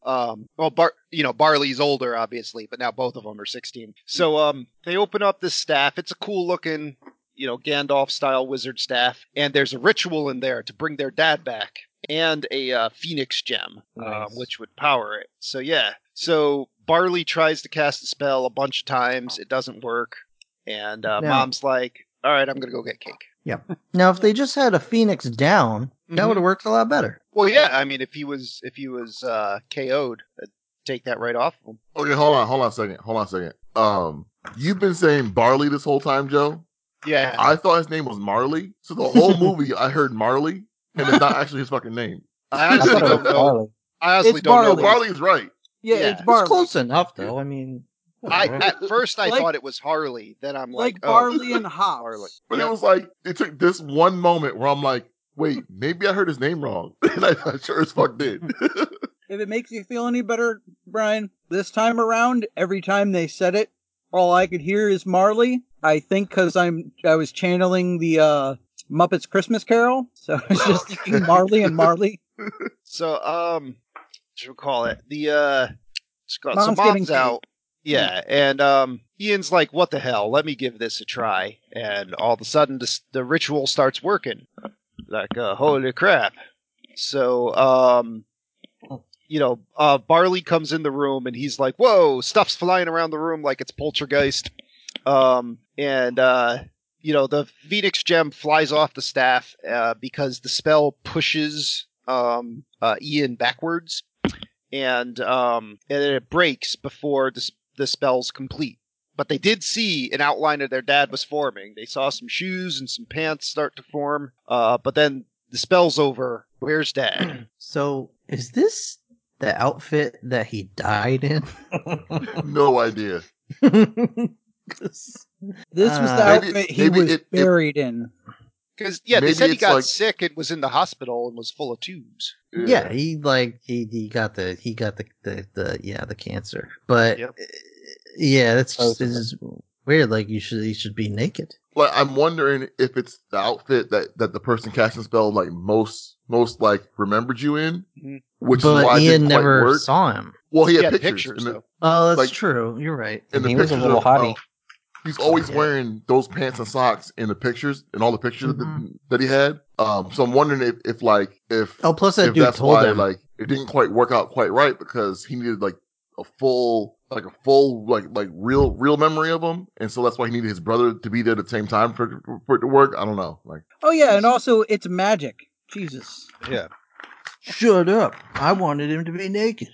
Um, well, Bar, you know, Barley's older, obviously, but now both of them are sixteen. So, um, they open up this staff. It's a cool looking, you know, Gandalf style wizard staff, and there's a ritual in there to bring their dad back and a uh, phoenix gem, um, Nice. which would power it. So yeah, so Barley tries to cast a spell a bunch of times. It doesn't work, and uh, Now- Mom's like, "All right, I'm gonna go get cake." Yeah. now, if they just had a phoenix down, that Mhm. would have worked a lot better. Well, yeah, I mean, if he was if he was uh, KO'd, I'd take that right off of him. okay, hold on, hold on a second, hold on a second. Um, you've been saying Barley this whole time, Joe. Yeah, I thought his name was Marley. So the whole movie, I heard Marley, and it's not actually his fucking name. I I honestly don't know. Barley. I honestly It's don't No, know. Barley's right. Yeah, Yeah. it's It's barley. It's close enough, though. I mean, I at first I Like- thought it was Harley. Then I'm like like, oh, barley and Barley. But Yep. it was like it took this one moment where I'm like, wait, maybe I heard his name wrong, and I, I sure as fuck did. If it makes you feel any better, Brian, this time around, every time they said it, all I could hear is Marley. I think because I'm I was channeling the uh, Muppets Christmas Carol, so I was just thinking Marley and Marley. So, um, what should we call it? The, uh, what's it called? so Mom's getting cake. out. Yeah, and, um, Ian's like, what the hell? Let me give this a try. And all of a sudden, this, the ritual starts working. Like, uh, holy crap. So, um, you know, uh, Barley comes in the room and he's like, whoa, stuff's flying around the room like it's poltergeist. Um, and, uh, you know, the Phoenix gem flies off the staff, uh, because the spell pushes, um, uh, Ian backwards, and um, and it breaks before the the spell's complete. But they did see an outline of their dad was forming. They saw some shoes and some pants start to form. Uh, but then the spell's over. Where's dad? so is this the outfit that he died in? no idea. This was the Uh, Maybe- outfit he maybe was it- it- buried in. Because yeah, they said he got like- sick and was in the hospital and was full of tubes. yeah, he like he, he got the he got the, the the yeah the cancer, but Yep. Yeah, that's just this is weird. Like you should you should be naked. Like I'm wondering if it's the outfit that that the person casting spell like most most like remembered you in, Mhm. which is but why Ian didn't quite never work. saw him. Well, he had, He had pictures. pictures, the. Oh, that's Like- true. You're right. in the He was a pictures little of, hottie. uh, he's always Yeah. wearing those pants and socks in the pictures in all the pictures that, Mhm. that he had. Um, so I'm wondering if, if like if Oh, plus that if dude that's told why him. like it didn't quite work out quite right because he needed like a full like a full like like real real memory of him, and so that's why he needed his brother to be there at the same time for, for it to work. I don't know, like Oh yeah, and also it's magic. Jesus. Yeah. Shut up! I wanted him to be naked.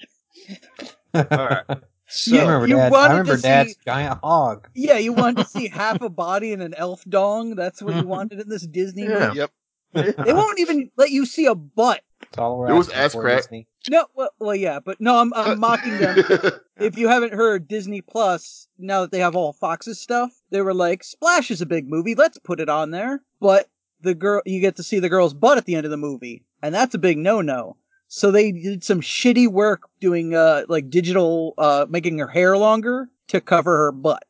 All right. I So remember, you Dad, wanted I to remember see- Dad's giant hog. Yeah, you wanted to see half a body and an elf dong. That's what you wanted in this Disney Yeah. movie. yep. They won't even let you see a butt It's all we're It was asking ass crack. Disney. No, well, well, yeah, but no, I'm I'm mocking them. if you haven't heard Disney Plus, now that they have all Fox's stuff, they were like, Splash is a big movie, let's put it on there. But the girl, you get to see the girl's butt at the end of the movie, and that's a big no-no. So they did some shitty work doing, uh, like digital, uh, making her hair longer to cover her butt.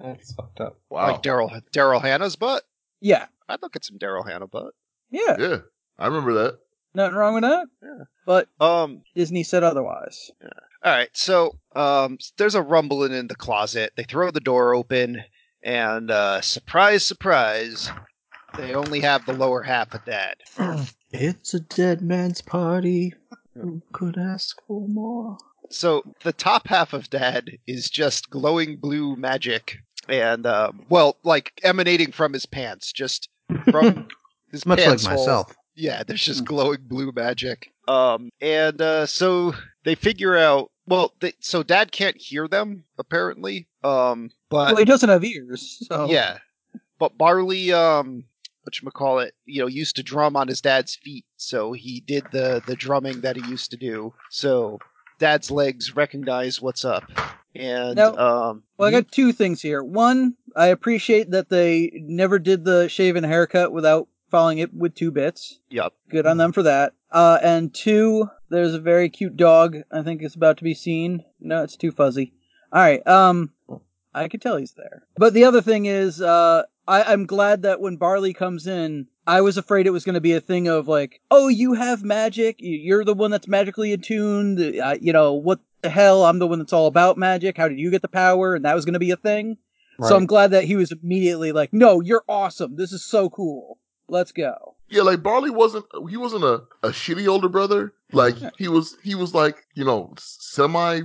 That's fucked up. wow. Like Daryl Daryl Hannah's butt. Yeah, I'd look at some Daryl Hannah butt. yeah, yeah, I remember that. Nothing wrong with that. Yeah. But Um. Disney said otherwise. All right. So um, there's a rumbling in the closet. They throw the door open, and uh, surprise, surprise, they only have the lower half of Dad. It's a dead man's party. Who could ask for more? So the top half of Dad is just glowing blue magic, and um, well, like emanating from his pants, just from his Much like pants hole. myself. Yeah, there's just glowing blue magic. Um, and uh, so they figure out. Well, they, so Dad can't hear them apparently. Um, but well, he doesn't have ears, so yeah, but Barley, um, what you call it, you know, used to drum on his dad's feet, so he did the the drumming that he used to do. So Dad's legs recognize what's up, and Now- um, Well, I got two things here. One, I appreciate that they never did the shave and haircut without following it with two bits. Yup. Good on them for that. Uh, and two, there's a very cute dog. I think it's about to be seen. No, it's too fuzzy. All right. Um, I could tell he's there. But the other thing is, uh, I, I'm glad that when Barley comes in, I was afraid it was going to be a thing of like, oh, you have magic. You- You're the one that's magically attuned. Uh, you know, what the hell? I'm the one that's all about magic. How did you get the power? And that was going to be a thing. So I'm glad that he was immediately like, no, you're awesome. This is so cool. Let's go. Yeah, like Barley wasn't he wasn't a, a shitty older brother. Like he was he was like, you know, semi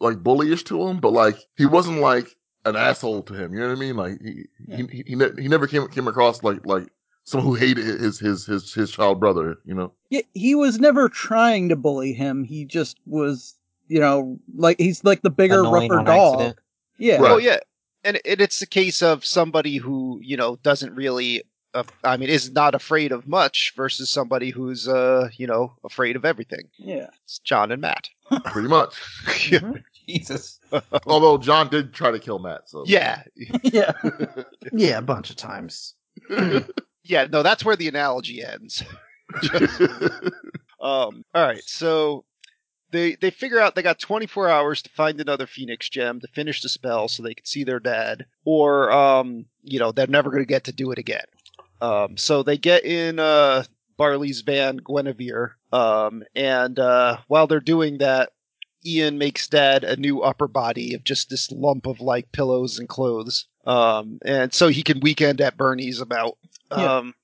like bullyish to him, but like he wasn't like an asshole to him. You know what I mean? Like he he he, he, ne- he never came came across like like someone who hated his his his his child brother, you know. Yeah, he was never trying to bully him. He just was, you know, like he's like the bigger, Annoying rougher dog. accident. Yeah. Right. Oh yeah, and it, it's the case of somebody who you know doesn't really. Uh, I mean, is not afraid of much versus somebody who's, uh, you know, afraid of everything. Yeah. It's John and Matt. Pretty much. Jesus. Although John did try to kill Matt, so yeah, yeah. Yeah, a bunch of times. yeah. No, that's where the analogy ends. Um, all right, so they they figure out they got 24 hours to find another Phoenix gem to finish the spell, so they can see their dad, or um, you know, they're never going to get to do it again. Um, so they get in uh, Barley's van, Guinevere, um, and uh, while they're doing that, Ian makes Dad a new upper body of just this lump of like pillows and clothes, um, and so he can weekend at Bernie's about. Yeah. Um,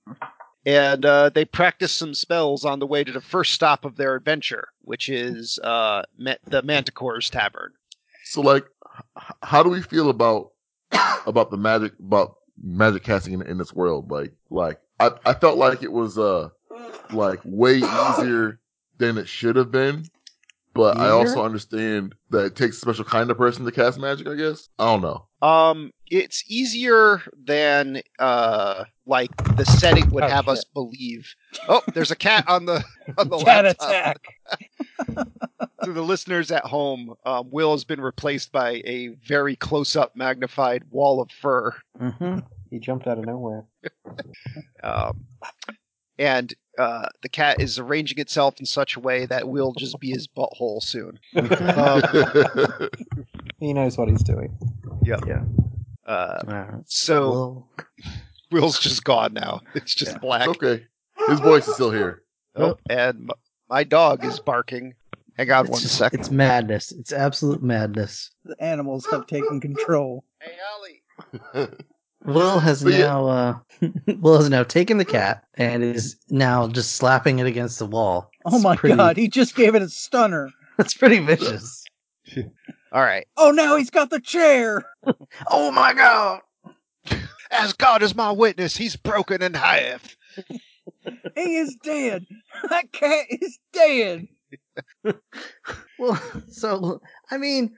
and uh, they practice some spells on the way to the first stop of their adventure, which is uh, Ma- the Manticore's Tavern. so like h- how do we feel about about the magic about magic casting in, in this world? Like like I, I felt like it was uh like way easier than it should have been. But I also understand that it takes a special kind of person to cast magic, I guess. I don't know. Um, it's easier than uh, like the setting would Oh, have shit. us believe. Oh, there's a cat on the on the Cat laptop. attack. To the listeners at home, um, Will has been replaced by a very close-up, magnified wall of fur. Mm-hmm. He jumped out of nowhere. Um, and uh, the cat is arranging itself in such a way that will just be his butthole soon. Um, He knows what he's doing. Yeah, uh, so well, Will's just gone now. It's just Yeah. black. It's okay. His voice is still here. Oh, and m- my dog is barking. Hang on one it's, second. it's madness. It's absolute madness. The animals have taken control. Hey, Ollie. Will has But yeah- now uh, Will has now taken the cat and is now just slapping it against the wall. Oh It's my pretty- god, he just gave it a stunner. That's pretty vicious. All right. Oh, now he's got the chair. Oh my god! As God is my witness, he's broken in half. He is dead. That cat is dead. Well, so I mean,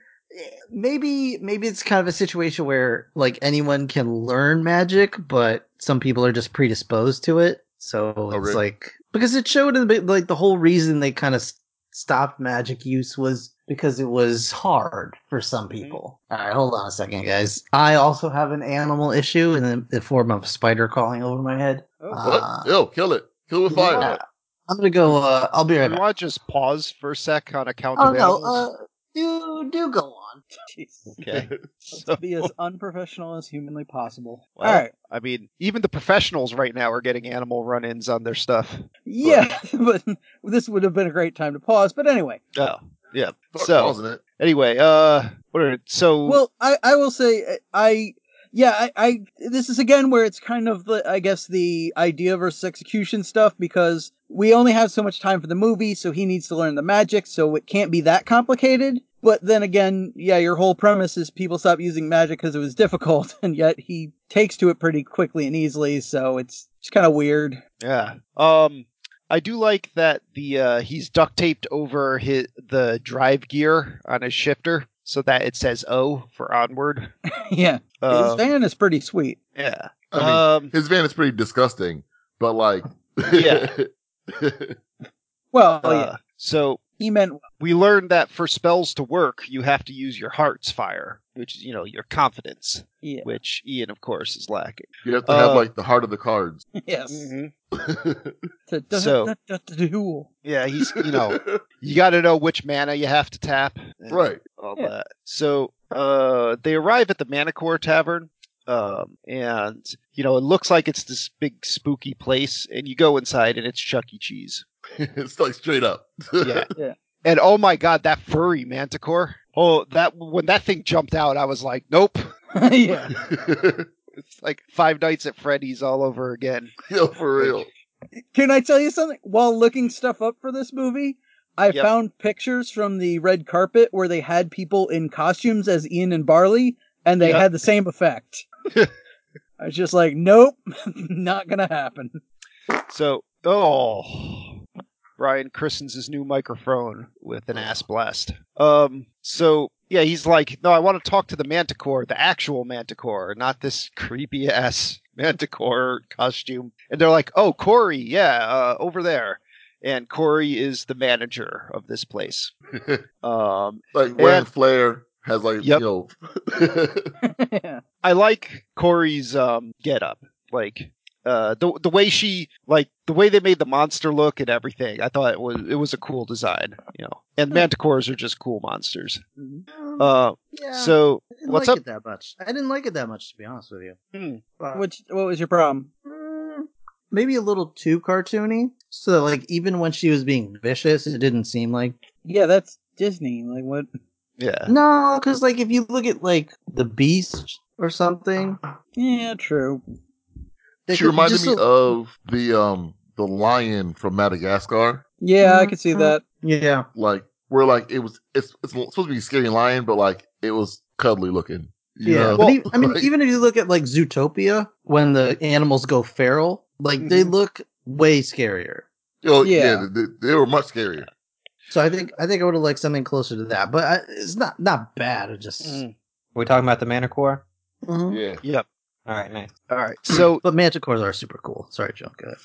maybe maybe it's kind of a situation where like anyone can learn magic, but some people are just predisposed to it. So it's really? like because it showed in the like the whole reason they kind of stopped magic use was because it was hard for some people. All right, hold on a second, guys. I also have an animal issue in the, the form of a spider crawling over my head. Oh, What? Uh, Yo, kill it. Kill it with fire. Yeah. I'm gonna go. Uh, I'll be right you back. want to just pause for a sec on account Oh of no, animals? uh, do do go on. Jeez. okay. So, be as unprofessional as humanly possible. well, All right. I mean, even the professionals right now are getting animal run-ins on their stuff. Yeah, but this would have been a great time to pause. But anyway, Oh, yeah. Start So, pausing it. anyway, uh, what are, so well, I I will say I yeah I, I this is again where it's kind of the I guess the idea versus execution stuff because we only have so much time for the movie, so he needs to learn the magic, so it can't be that complicated. But then again, yeah, your whole premise is people stop using magic because it was difficult, and yet he takes to it pretty quickly and easily, so it's just kind of weird. Yeah. Um I do like that the uh he's duct taped over his the drive gear on his shifter so that it says O for onward. yeah, his Um, van is pretty sweet. yeah. I mean, um His van is pretty disgusting, but like, Yeah. Well, uh, yeah, so he meant we learned that for spells to work, you have to use your heart's fire, which is, you know, your confidence, yeah, which Ian of course is lacking. you have to have Uh, like the heart of the cards. yes. Mm-hmm. To- to- So-. Yeah, he's you know, you got to know which mana you have to tap. right. all Yeah. that. So uh, they arrive at the Manticore Tavern, um, and you know it looks like it's this big spooky place. And you go inside, and it's Chuck E. Cheese. it's like straight up. Yeah. Yeah. And oh my god, that furry Manticore! Oh, that when that thing jumped out, I was like, nope. yeah. It's like Five Nights at Freddy's all over again. Yo, for real. Can I tell you something? While looking stuff up for this movie, I Yep. found pictures from the red carpet where they had people in costumes as Ian and Barley, and they Yep. had the same effect. I was just like, nope, not gonna happen. So, oh, Brian christens his new microphone with an ass blast. Um, so yeah, he's like, no, I want to talk to the Manticore, the actual Manticore, not this creepy ass Manticore costume. And they're like, oh, Corey, yeah, uh, over there. And Corey is the manager of this place. Um, like wearing And- flair has like Yep. you know. I like Corey's um get up. Like uh the the way she like the way they made the monster look and everything. I thought it was it was a cool design, you know. And manticores are just cool monsters. Um, Uh yeah, so I didn't what's like up? it that much. I didn't like it that much, to be honest with you. Hmm. But, Which, what was your problem? mm, maybe a little too cartoony. So, like, even when she was being vicious, it didn't seem like. Yeah, that's Disney. Like, what? yeah. No, because like if you look at like the Beast or something, Yeah, true. They she could reminded just me a- of the um the lion from Madagascar. Yeah, I Mhm. can see that. Yeah, Like where like it was it's it's supposed to be a scary lion, but like it was cuddly looking. yeah. know? but e- I mean, Like- even if you look at like Zootopia, when the animals go feral, like they Mhm. look way scarier. Yo, yeah, Yeah. they, they were much scarier. So I think I think I would have liked something closer to that, but I, it's not not bad. It just Mm. we talking about the Manticore? Mhm. Yeah. Yep. All right, nice. All right. So But manticores are super cool. Sorry, Joe. Go ahead.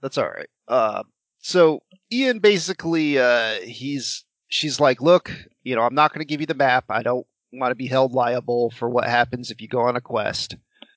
That's all right. Uh, so Ian basically, uh, he's she's like, look, you know, I'm not going to give you the map. I don't want to be held liable for what happens if you go on a quest.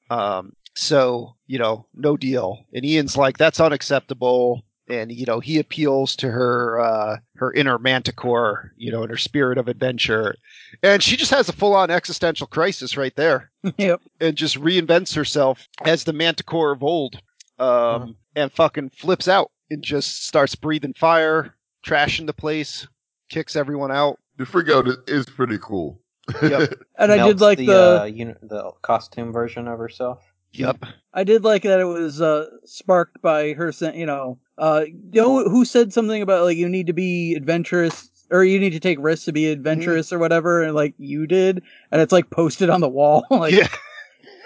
Um, so you know, no deal. And Ian's like, that's unacceptable. And you know, he appeals to her uh, her inner manticore, you know, and her spirit of adventure, and she just has a full on existential crisis right there yep. and just reinvents herself as the manticore of old um, and fucking flips out and just starts breathing fire trashing the place kicks everyone out The freak out is, is pretty cool. Yep. And I did like the the, uh, uni- the costume version of herself. yep I did like that it was uh, sparked by her you know, uh, you know who said something about like you need to be adventurous or you need to take risks to be adventurous or whatever, and like you did, and it's like posted on the wall. like, yeah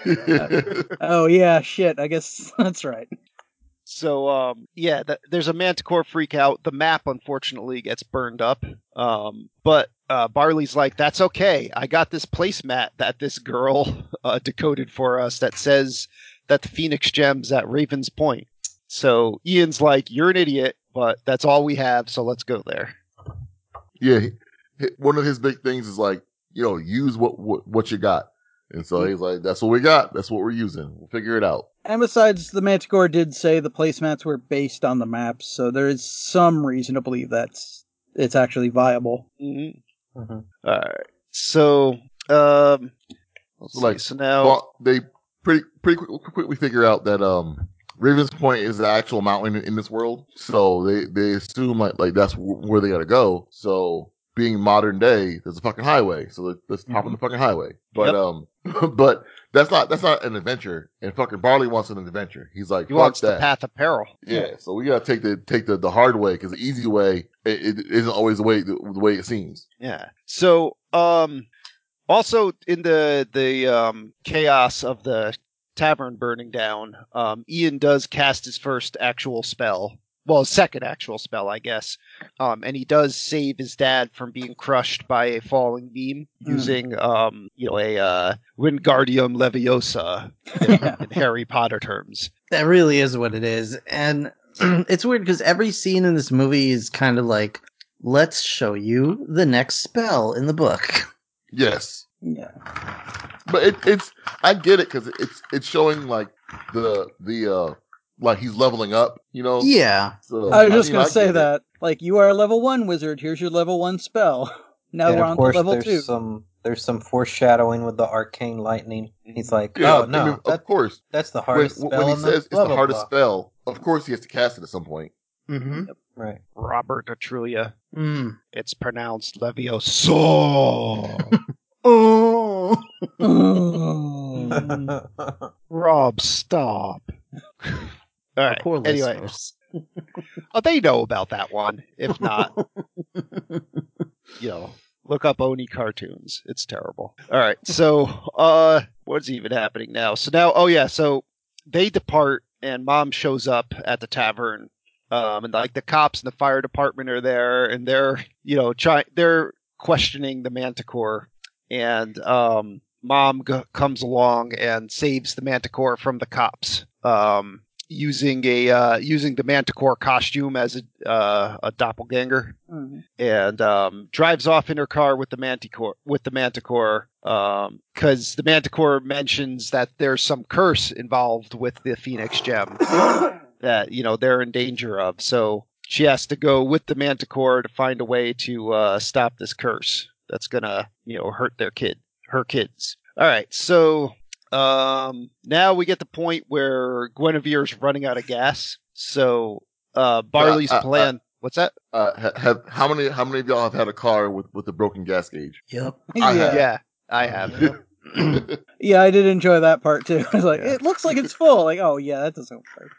oh yeah, shit. I guess that's right. so um yeah th- there's a manticore freak out the map unfortunately gets burned up um but uh, Barley's like, that's okay. I got this placemat that this girl uh, decoded for us that says that the Phoenix Gem's at Raven's Point. So Ian's like, "You're an idiot, but that's all we have, so let's go there." Yeah, he- he- one of his big things is like, you know, use what what, what you got. And so he's like, that's what we got. That's what we're using. We'll figure it out. And besides, the Manticore did say the placemats were based on the maps, so there is some reason to believe that's it's actually viable. Mm-hmm. Mhm. All right. So, um, let's like, see. So now, Well, they pretty pretty quick, quickly figure out that um Ravens Point is the actual mountain in, in this world. So they they assume like like that's wh- where they got to go. So being modern day, there's a fucking highway. So let- let's hop on the fucking highway. But Yep. um, but that's not that's not an adventure. And fucking Barley wants an adventure. He's like, he fuck wants that. the path of peril. Yeah, so we gotta take the take the, the hard way because the easy way it, it isn't always the way the, the way it seems. Yeah. So, um, also in the the um, chaos of the tavern burning down, um, Ian does cast his first actual spell. Well, his second actual spell, I guess. Um, and he does save his dad from being crushed by a falling beam Hmm. using, um, you know, a uh, Wingardium Leviosa in, in Harry Potter terms. That really is what it is. And it's weird because every scene in this movie is kind of like, let's show you the next spell in the book. Yes, Yeah. but it, it's I get it because it's it's showing like the the uh like he's leveling up, you know. Yeah. So, I was just mean, gonna I say get it. that. Like, you are a level one wizard. Here's your level one spell. Now and we're on course, to level there's two. some there's some foreshadowing with the arcane lightning. He's like, Yeah, oh I no, mean, of course. that's the hardest when spell. he in the says it's blah, the hardest blah. spell, of course he has to cast it at some point. Mm-hmm. Right. Robert Atrulia. Mm. It's pronounced Leviosa. Oh. Rob, stop. All right. Poor anyway, listeners. oh, they know about that one. If not, you know, look up Oni cartoons. It's terrible. All right. So, uh, what's even happening now? So now, oh yeah. So they depart, and Mom shows up at the tavern. Um, and like the cops and the fire department are there, and they're you know trying they're questioning the Manticore, and um, Mom g- comes along and saves the Manticore from the cops. Um, using a uh, using the Manticore costume as a uh, a doppelganger, Mhm. and um, drives off in her car with the Manticore with the Manticore because the Manticore mentions that there's some curse involved with the Phoenix Gem that you know they're in danger of. So she has to go with the Manticore to find a way to uh, stop this curse that's gonna you know hurt their kid, her kids. All right, so um, now we get the point where Guinevere's running out of gas. So uh, Barley's Uh, uh, plan. what's that? Uh, have how many how many of y'all have had a car with with a broken gas gauge? Yep. I have. Yeah, I have. Yeah, I did enjoy that part too. I was like, Yeah. it looks like it's full. Like, oh yeah, that doesn't work.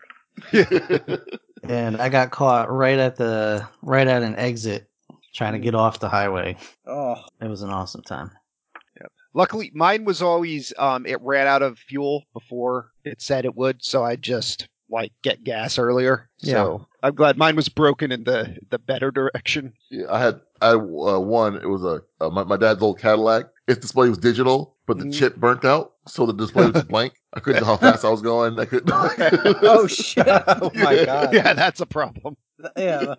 And I got caught right at the right at an exit trying to get off the highway. Oh, It was an awesome time. Yep. Luckily, mine was always um, it ran out of fuel before it said it would, so I just like get gas earlier. Yeah. So I'm glad mine was broken in the the better direction. Yeah, I had I had uh, one. It was a uh, my, my dad's old Cadillac. Its display was digital, but the Mhm. chip burnt out, so the display was blank. I couldn't know how fast I was going. I couldn't. oh shit. oh my god. yeah, that's a problem. yeah.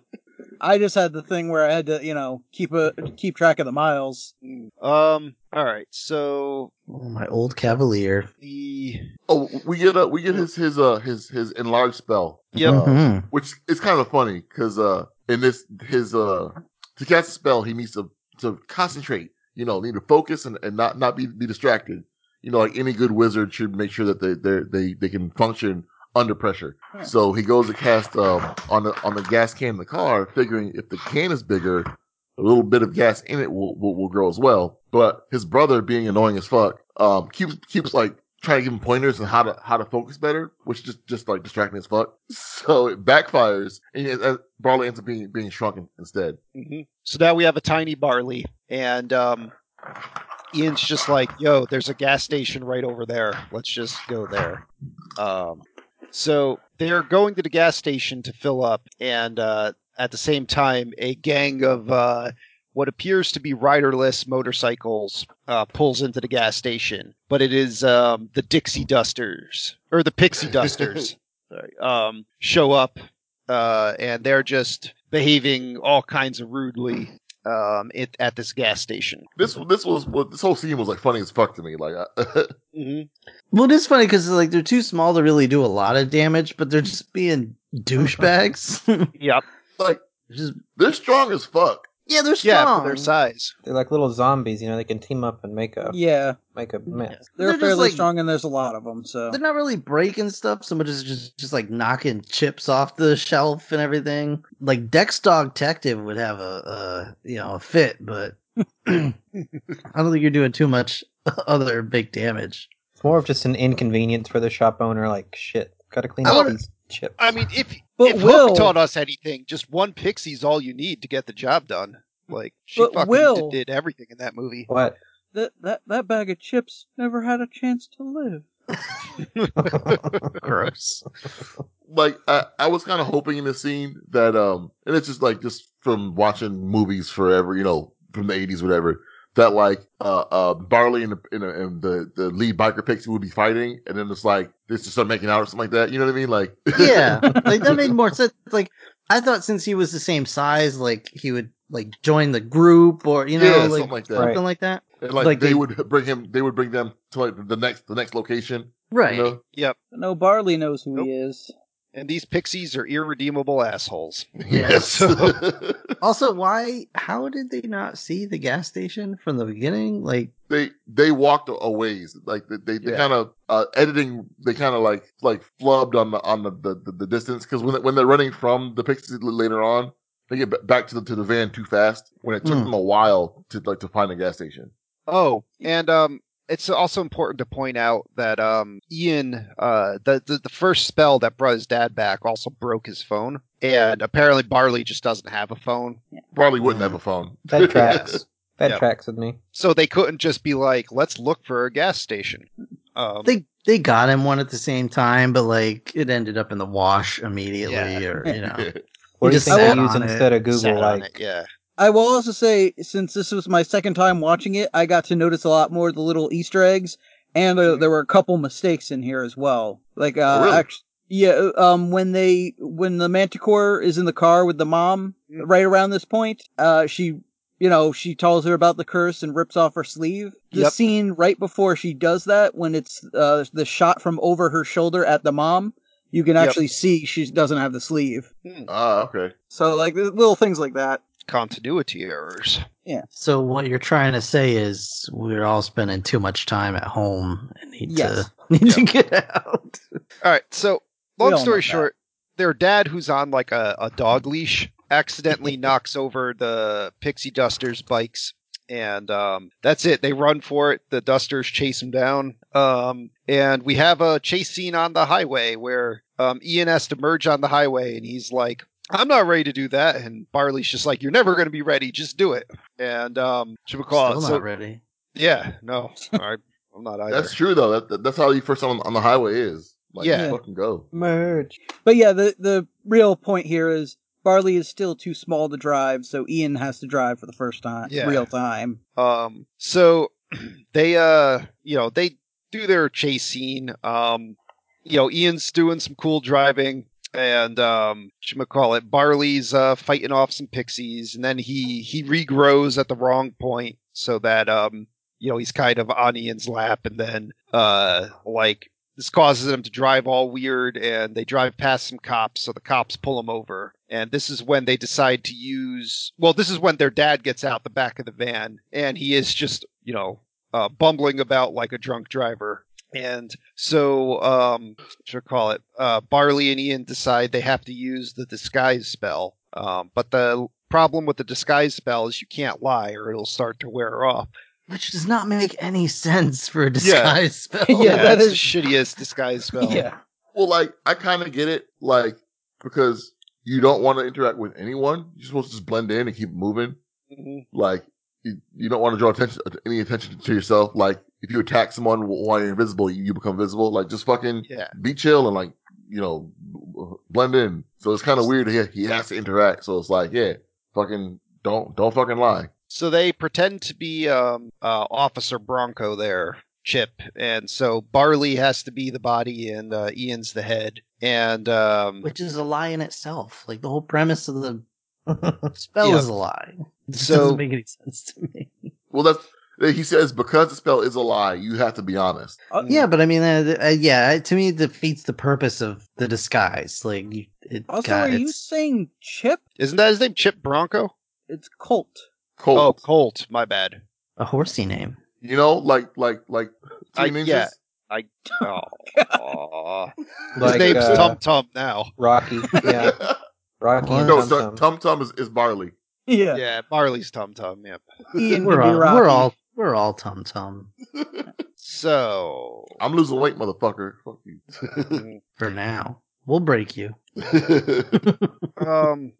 I just had the thing where I had to, you know, keep a keep track of the miles. Um. All right. So Oh, my old Cavalier. the oh, we get uh, we get his his uh his his enlarged spell. Yep. Uh, Mhm. which is kind of funny because uh in this his uh to cast a spell he needs to to concentrate. You know, need to focus and, and not not be be distracted. You know, like any good wizard should make sure that they they they they can function under pressure. So he goes to cast um, on the on the gas can in the car, figuring if the can is bigger, a little bit of gas in it will will, will grow as well. But his brother, being annoying as fuck, um, keeps keeps like trying to give him pointers on how to how to focus better, which just just like distracting as fuck. So it backfires, and uh, Barley ends up being being shrunken instead. Mhm. So now we have a tiny barley, and um, Ian's just like, "Yo, there's a gas station right over there. Let's just go there." Um, so they're going to the gas station to fill up, and uh, at the same time, a gang of uh, what appears to be riderless motorcycles uh, pulls into the gas station, but it is um, the Dixie Dusters or the Pixie Dusters. sorry, um, show up, uh, and they're just behaving all kinds of rudely um, it, at this gas station. This this was well, this whole scene was like funny as fuck to me. Like, I, hmm Well, it is funny because like they're too small to really do a lot of damage, but they're just being douchebags. Yep. like just they're strong as fuck. Yeah, they're Yeah, strong. for their size. They're like little zombies, you know. They can team up and make a Yeah, make a mess. they're, They're fairly like- strong, and there's a lot of them. So They're not really breaking stuff so much as just just like knocking chips off the shelf and everything. Like Dex Dog Detective would have a, a you know a fit, but I don't think you're doing too much other big damage. It's more of just an inconvenience for the shop owner. Like shit, gotta clean I up wanna- these chips. I mean, if But if Will- Hook taught us anything, just one pixie's all you need to get the job done. Like she fucking Will- did, did everything in that movie. what? that that that bag of chips never had a chance to live. Gross. like I, I was kind of hoping in the scene that um and it's just like just from watching movies forever you know from the 80s whatever that like uh uh barley and the and, the, and the the lead biker pixie would be fighting and then it's like they just start making out or something like that you know what i mean like yeah, like that made more sense. Like I thought since he was the same size, like he would like join the group or you know yeah like something like that something like that. and like, like they, they- would bring him they would bring them to like the next the next location Right. you know Yep. No, Barley knows who Nope. he is. And these pixies are irredeemable assholes. yes Also, why? How did they not see the gas station from the beginning? Like, they they walked a ways like they they, they Yeah. kind of uh editing they kind of like like flubbed on the on the the, the, the distance because when they- when they're running from the pixies later on they get back to the to the van too fast when it took Hmm. them a while to like to find a gas station Oh, and um, it's also important to point out that um, Ian, uh, the, the the first spell that brought his dad back also broke his phone, and apparently Barley just doesn't have a phone, Barley wouldn't have a phone That tracks. That Yep. tracks with me. so they couldn't just be like, "Let's look for a gas station." Um, they they got him one at the same time, but like it ended up in the wash immediately, Yeah. or you know. What do you just think sat they use on it, instead of Google? Like it, yeah, I will also say, since this was my second time watching it, I got to notice a lot more of the little Easter eggs, and uh, there were a couple mistakes in here as well. Like, uh, really? act- yeah, um, when they when the Manticore is in the car with the mom, right around this point, uh, she, you know, she tells her about the curse and rips off her sleeve. The Yep. scene right before she does that, when it's uh the shot from over her shoulder at the mom, you can Yep. actually see she doesn't have the sleeve. ah okay So like little things like that. Continuity errors. Yeah. So what you're trying to say is we're all spending too much time at home and need Yes. to need to get out. All right, so long all know story that. short, their dad, who's on like a, a dog leash, accidentally knocks over the pixie dusters' bikes, and um, that's it. They run for it. The dusters chase him down, um, and we have a chase scene on the highway where um, Ian has to merge on the highway, and he's like. I'm not ready to do that, and Barley's just like, "You're never going to be ready. Just do it." And um, should we call Still not So, ready. yeah, no, all right, I'm not either. that's true though that, that- that's how you first on, on the highway is like Yeah. fucking go merge. But yeah, the the real point here is Barley is still too small to drive, so Ian has to drive for the first time, Yeah. real time. Um, so they, uh, you know, they do their chase scene. Um, you know, Ian's doing some cool driving, and um, call it Barley's uh fighting off some pixies, and then he he regrows at the wrong point, so that um, you know, he's kind of on Ian's lap, and then uh, like this causes them to drive all weird, and they drive past some cops, so the cops pull them over. And this is when they decide to use. Well, this is when their dad gets out the back of the van, and he is just, you know, uh, bumbling about like a drunk driver. And so, um, what should I call it? Uh, Barley and Ian decide they have to use the disguise spell. Um, but the problem with the disguise spell is you can't lie, or it'll start to wear off. Which does not make any sense for a disguise spell. Yeah, that it's is- the shittiest disguise spell. Yeah. well like i kind of get it like because you don't want to interact with anyone you're supposed to just blend in and keep moving Mhm. like you, you don't want to draw attention any attention to yourself. Like if you attack someone while you're invisible, you, you become visible. Like just fucking Yeah. be chill and like you know blend in. So it's kind of weird. He he has to interact. So it's like yeah, fucking don't don't fucking lie. So they pretend to be um, uh, Officer Bronco there, Chip, and so Barley has to be the body and uh, Ian's the head. And um, Which is a lie in itself. Like the whole premise of the spell Yeah. is a lie. It So- doesn't make any sense to me. Well, that's he says because the spell is a lie, you have to be honest. Uh, Yeah, but I mean, uh, uh, yeah, to me, it defeats the purpose of the disguise. Like, it, Also, God, are you saying Chip? isn't that his name? Chip Bronco? It's Colt. Colt. Oh, Colt. My bad. a horsey name? You know, like like like I- Three Ninjas. yeah. I. Oh, aw. Like, his name's uh, Tum Tum now. Rocky. Yeah. Rocky. What? and no, Tum so, Tum. Tum Tum is, is barley. Yeah. Yeah, Barley's Tum Tum. Yep. Ian We're all, we're all, we're all tum tum So. I'm losing weight, motherfucker. Fuck you. for now. We'll break you. um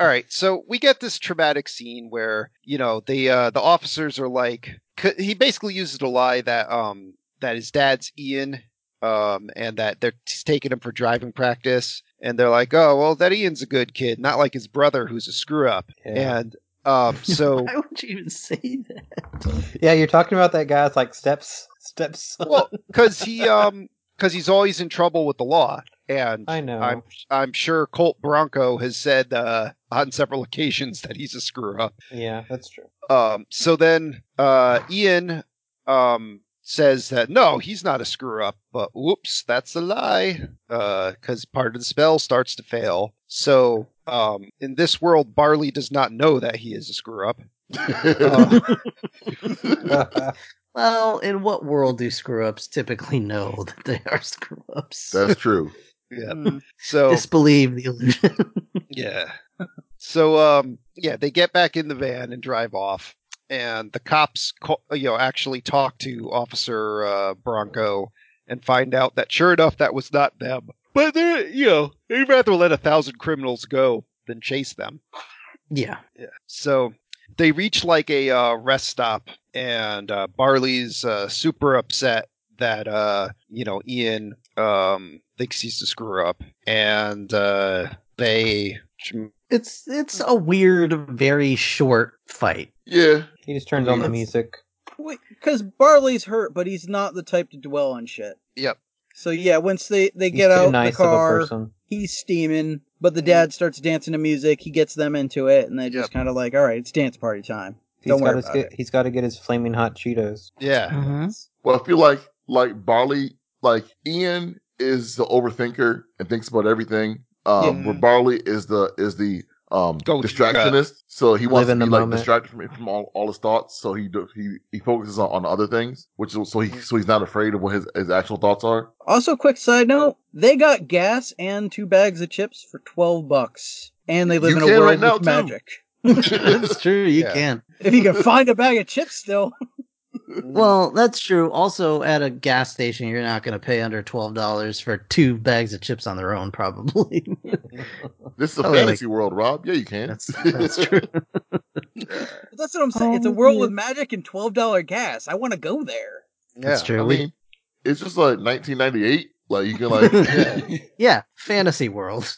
all right so we get this traumatic scene where you know the uh the officers are like c- he basically uses a lie that um that his dad's ian um and that they're he's taking him for driving practice and they're like oh well that ian's a good kid not like his brother who's a screw up Yeah. and um so Why would you even say that? yeah, you're talking about that guy's like steps steps. well because he um because he's always in trouble with the law and I know. I'm I'm sure Colt Bronco has said uh, on several occasions that he's a screw up. Yeah, that's true. Um, so then uh, Ian um, says that no, he's not a screw up, but whoops, that's a lie because part of the spell starts to fail. So um, in this world, Barley does not know that he is a screw up. Well, in what world do screw ups typically know that they are screw ups? That's true. Yeah. Mm. So Disbelieve the illusion. Yeah. So um yeah, they get back in the van and drive off and the cops ca- you know actually talk to officer uh, Bronco and find out that sure enough that was not them. But they you know, they'd rather let a thousand criminals go than chase them. yeah. Yeah. So they reach like a uh, rest stop, and uh, Barley's uh, super upset that uh, you know Ian um, thinks he's a screw up, and uh, they It's it's a weird, very short fight. Yeah. he just turns on the Yes. music. Because Barley's hurt, but he's not the type to dwell on shit. Yep. So yeah, once they they He's get too out nice the car, he's steaming, but the dad starts dancing to music. He gets them into it, and they just Yep. kind of like, all right, it's dance party time. He's Don't got worry about get, it. he's got to get his flaming hot Cheetos. yeah Mm-hmm. Well, I feel like like Barley, like Ian is the overthinker and thinks about everything. Um, Yeah. where Barley is the is the um Go- distractionist. So he wants Live to be like moment. distracted from from all, all his thoughts. So he do- he he focuses on, on other things, which is, so he so he's not afraid of what his his actual thoughts are. Also, quick side note: they got gas and two bags of chips for twelve bucks, and they live You in a can world right now, with too. magic. That's true. You Yeah. can. If you can find a bag of chips, still. Mm-hmm. Well, that's true. Also, at a gas station, you're not going to pay under twelve dollars for two bags of chips on their own, probably. This is a really? fantasy world, Rob. Yeah, you can. that's that's true. That's what I'm saying. it's a Oh, world yeah. with magic and twelve dollar gas. I want to go there. yeah That's true. I We- mean, it's just like 1998. Like you can like. yeah, fantasy world.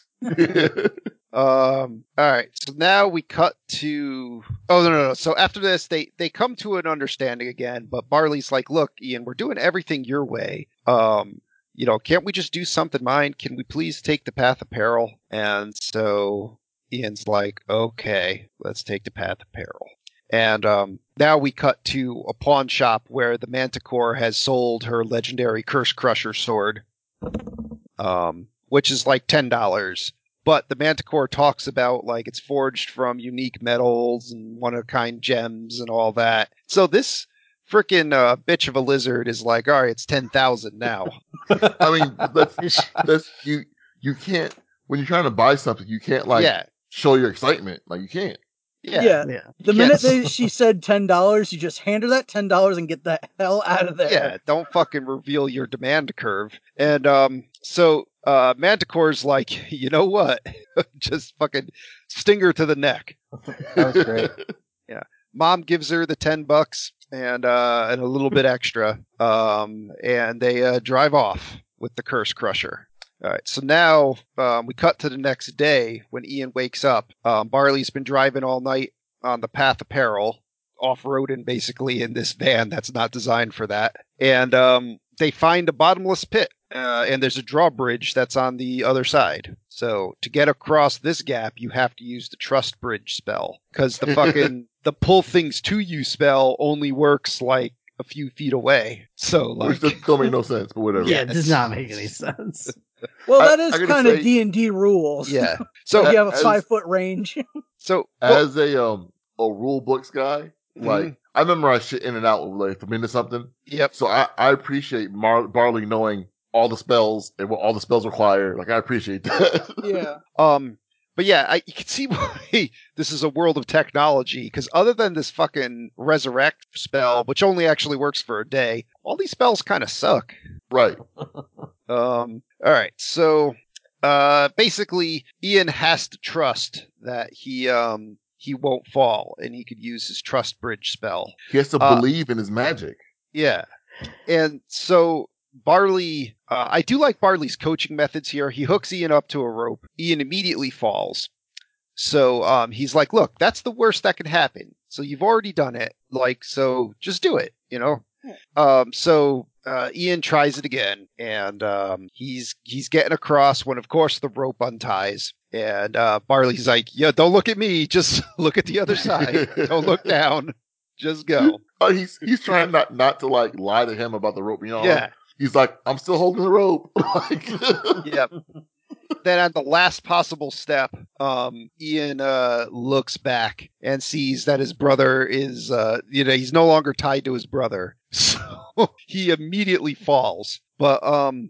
Um. All right. So now we cut to. Oh no, no, no. So after this, they they come to an understanding again. But Barley's like, "Look, Ian, we're doing everything your way. Um, you know, can't we just do something mine? Can we please take the path of peril?" And so Ian's like, "Okay, let's take the path of peril." And um, now we cut to a pawn shop where the Manticore has sold her legendary Curse Crusher sword, um, which is like ten dollars but the manticore talks about like it's forged from unique metals and one of a kind gems and all that so this freaking uh, bitch of a lizard is like all right it's 10,000 now I mean, that's that's you. You can't when you're trying to buy something. You can't like yeah show your excitement. Like you can't. Yeah Yeah. Yeah. The Yes. minute they, she said ten dollars, you just hand her that ten dollars and get the hell out of there. yeah don't fucking reveal your demand curve and um so uh manticore's like you know what just fucking stinger to the neck That was great. Yeah, mom gives her the 10 bucks and uh and a little bit extra um and they uh drive off with the curse crusher all right so now um, we cut to the next day when ian wakes up um, barley's been driving all night on the path of peril off-roading basically in this van that's not designed for that and um, they find a bottomless pit, uh, and there's a drawbridge that's on the other side. So to get across this gap, you have to use the trust bridge spell because the fucking the pull things to you spell only works like a few feet away. So Which like, just don't make no sense, but whatever. Yeah, it does not make any sense. Well, that is kind of D and D rules. yeah. So you have a as- five foot range. so well, As a um a rule books guy, like Mhm. I memorize shit in and out like if I'm into something. yep. So I, I appreciate Mar- Barley knowing all the spells and what all the spells require. Like I appreciate that. yeah. Um, but yeah, I, you can see why this is a world of technology. Because other than this fucking resurrect spell, which only actually works for a day, all these spells kind of suck. right. Um, all right, so uh, basically, Ian has to trust that he um he won't fall, and he could use his trust bridge spell. He has to Uh, believe in his magic. Yeah. And so Barley, uh, I do like Barley's coaching methods here. He hooks Ian up to a rope. Ian immediately falls. So um, he's like, look, that's the worst that can happen. So you've already done it. Like, so just do it, you know? Um, so uh, Ian tries it again, and um, he's he's getting across when, of course, the rope unties. And uh, Barley's like, "Yeah, don't look at me. Just look at the other side. don't look down. Just go." Oh, he's he's trying not not to like lie to him about the rope being on. Yeah. He's like, I'm still holding the rope. like, yep. Then at the last possible step, um, Ian uh, looks back and sees that his brother is, uh, you know, he's no longer tied to his brother, so he immediately falls. But um,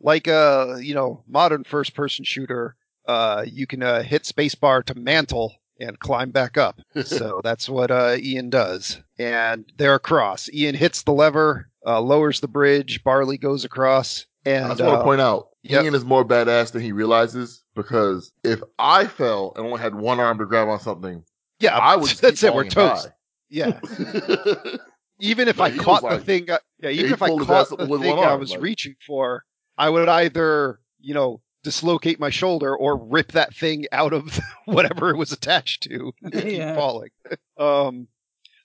like a you know modern first-person shooter, uh, you can uh, hit spacebar to mantle and climb back up. so that's what uh, Ian does. And they're across. Ian hits the lever, uh, lowers the bridge. Barley goes across. And I just want uh, to point out, yep. Ian is more badass than he realizes because if I fell and only had one arm to grab on something, Yeah, I would. That's it. We're falling toast. Yeah. Even if But I he was caught the like- thing, uh, yeah, even if I caught the with thing one I was like- reaching for, I would either, you know, dislocate my shoulder or rip that thing out of whatever it was attached to Yeah. falling. Um,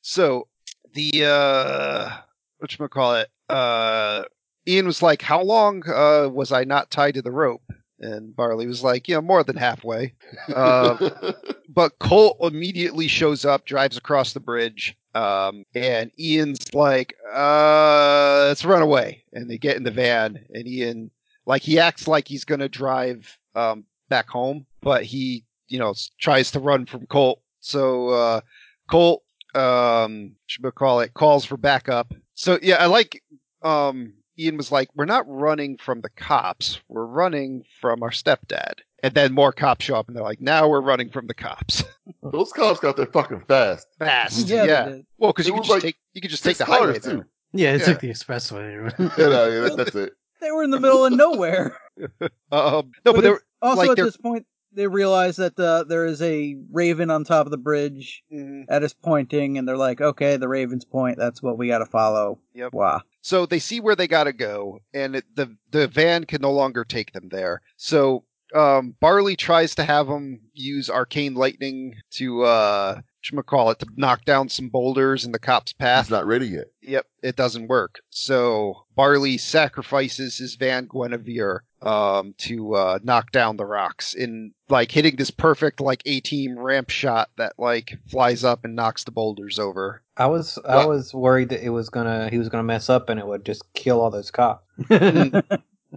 so the uh, what you call it? Uh, Ian was like, "How long uh was I not tied to the rope?" And Barley was like, "Yeah, more than halfway." Uh, but Colt immediately shows up, drives across the bridge, um, and Ian's like, uh, let's run away. And they get in the van, and Ian, like, he acts like he's gonna drive, um, back home, but he, you know, tries to run from Colt. So, uh, Colt, um, should we call it, calls for backup. So, yeah, I like, um, Ian was like, we're not running from the cops, we're running from our stepdad. And then more cops show up, and they're like, now we're running from the cops. Those cops got there fucking fast. Fast, Yeah. yeah. Well, because you could just like take you could just take the highway cars, there. too. Yeah, it Yeah. took the expressway. Yeah, no, yeah, that's it. They were in the middle of nowhere. Um, no, but But they were Also, like at this point, they realize that uh, there is a raven on top of the bridge Mhm. at his pointing, and they're like, "Okay, the raven's point. That's what we got to follow." Yep. Wow. so they see where they gotta go, and it, the the van can no longer take them there. So um, Barley tries to have them use arcane lightning to uh, call it to knock down some boulders in the cops' path. He's not ready yet. Yep, it doesn't work. So Barley sacrifices his Van Guinevere um, to uh, knock down the rocks in like hitting this perfect like A team ramp shot that like flies up and knocks the boulders over. I was I Well- was worried that it was gonna he was gonna mess up and it would just kill all those cops.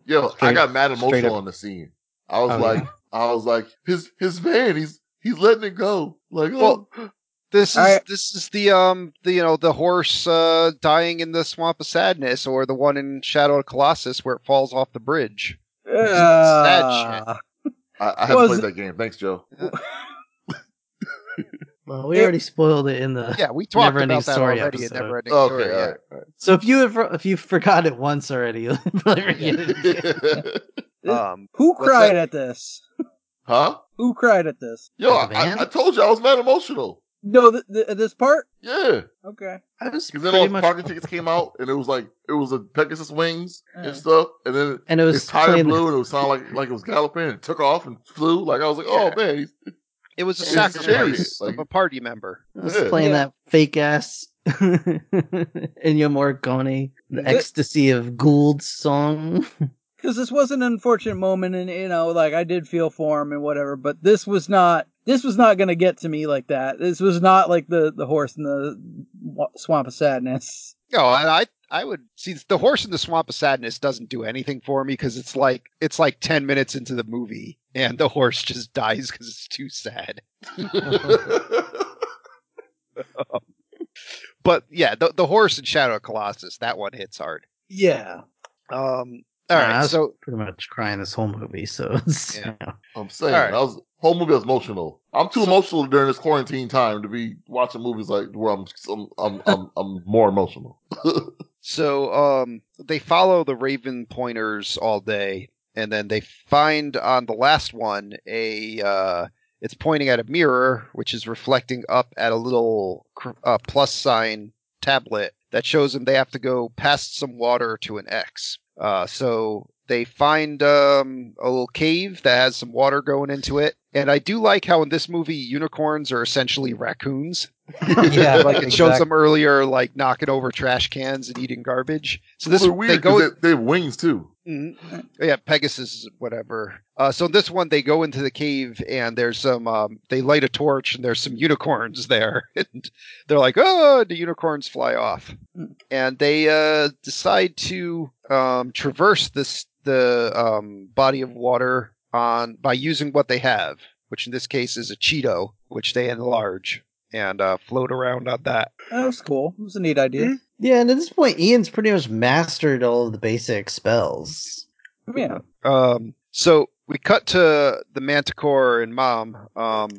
Yo, I got mad emotional on the scene. I was Oh, like, yeah? I was like, his his van, he's he's letting it go. Like, oh, This is I- this is the um the you know the horse uh, dying in the swamp of sadness or the one in Shadow of Colossus where it falls off the bridge. Uh, I, I haven't Was- played that game. Thanks, Joe. well, we It- already spoiled it in the. Yeah, we talked about that story already. episode. Never ending Okay, story. all yeah. right, all right. So if you have, if you forgot it once already, you'll probably forget it again. Um, Who cried that? at this? huh? Who cried at this? Yo, I. I told you I was mad emotional. No, th- th- this part. Yeah, Okay. I just because then pretty all the much, parking tickets came out, and it was like it was a Pegasus wings Yeah. and uh. stuff, and then and it was his tire playing, blew, and it was sound like like it was galloping, and it took off and flew. Like I was like, oh man, he's, it was a It's sacrifice serious, of a party member. I was Yeah. playing Yeah. that fake ass Ennio Morricone, the ecstasy of Gold's song. because this was an unfortunate moment and you know like i did feel for him and whatever but this was not this was not going to get to me like that this was not like the the horse in the swamp of sadness No, and I I would see the horse in the swamp of sadness doesn't do anything for me because it's like it's like ten minutes into the movie and the horse just dies because it's too sad. But yeah, the the horse in Shadow of Colossus that one hits hard. yeah Um, Nah, all I was so pretty much crying this whole movie, so it's, Yeah. you know. I'm saying All right. that was whole movie was emotional. I'm too emotional during this quarantine time to be watching movies like where I'm I'm I'm I'm, I'm more emotional. So um they follow the Raven pointers all day and then they find on the last one a uh it's pointing at a mirror which is reflecting up at a little uh, plus sign tablet that shows them they have to go past some water to an X. Uh so they find um, a little cave that has some water going into it. And I do like how in this movie unicorns are essentially raccoons. yeah, like it shows exact- them earlier, like knocking over trash cans and eating garbage. So this They're they weird go, they, they have wings too. Mhm. yeah, Pegasus, whatever. Uh, so this one, they go into the cave and there's some. Um, they light a torch and there's some unicorns there, and they're like, "Oh!" The unicorns fly off, and they uh, decide to um, traverse this the um, body of water on by using what they have, which in this case is a Cheeto, which they enlarge and uh, float around on that. that was cool it was a neat idea Yeah, and at this point, Ian's pretty much mastered all of the basic spells. yeah Um, so we cut to the Manticore and Mom, um,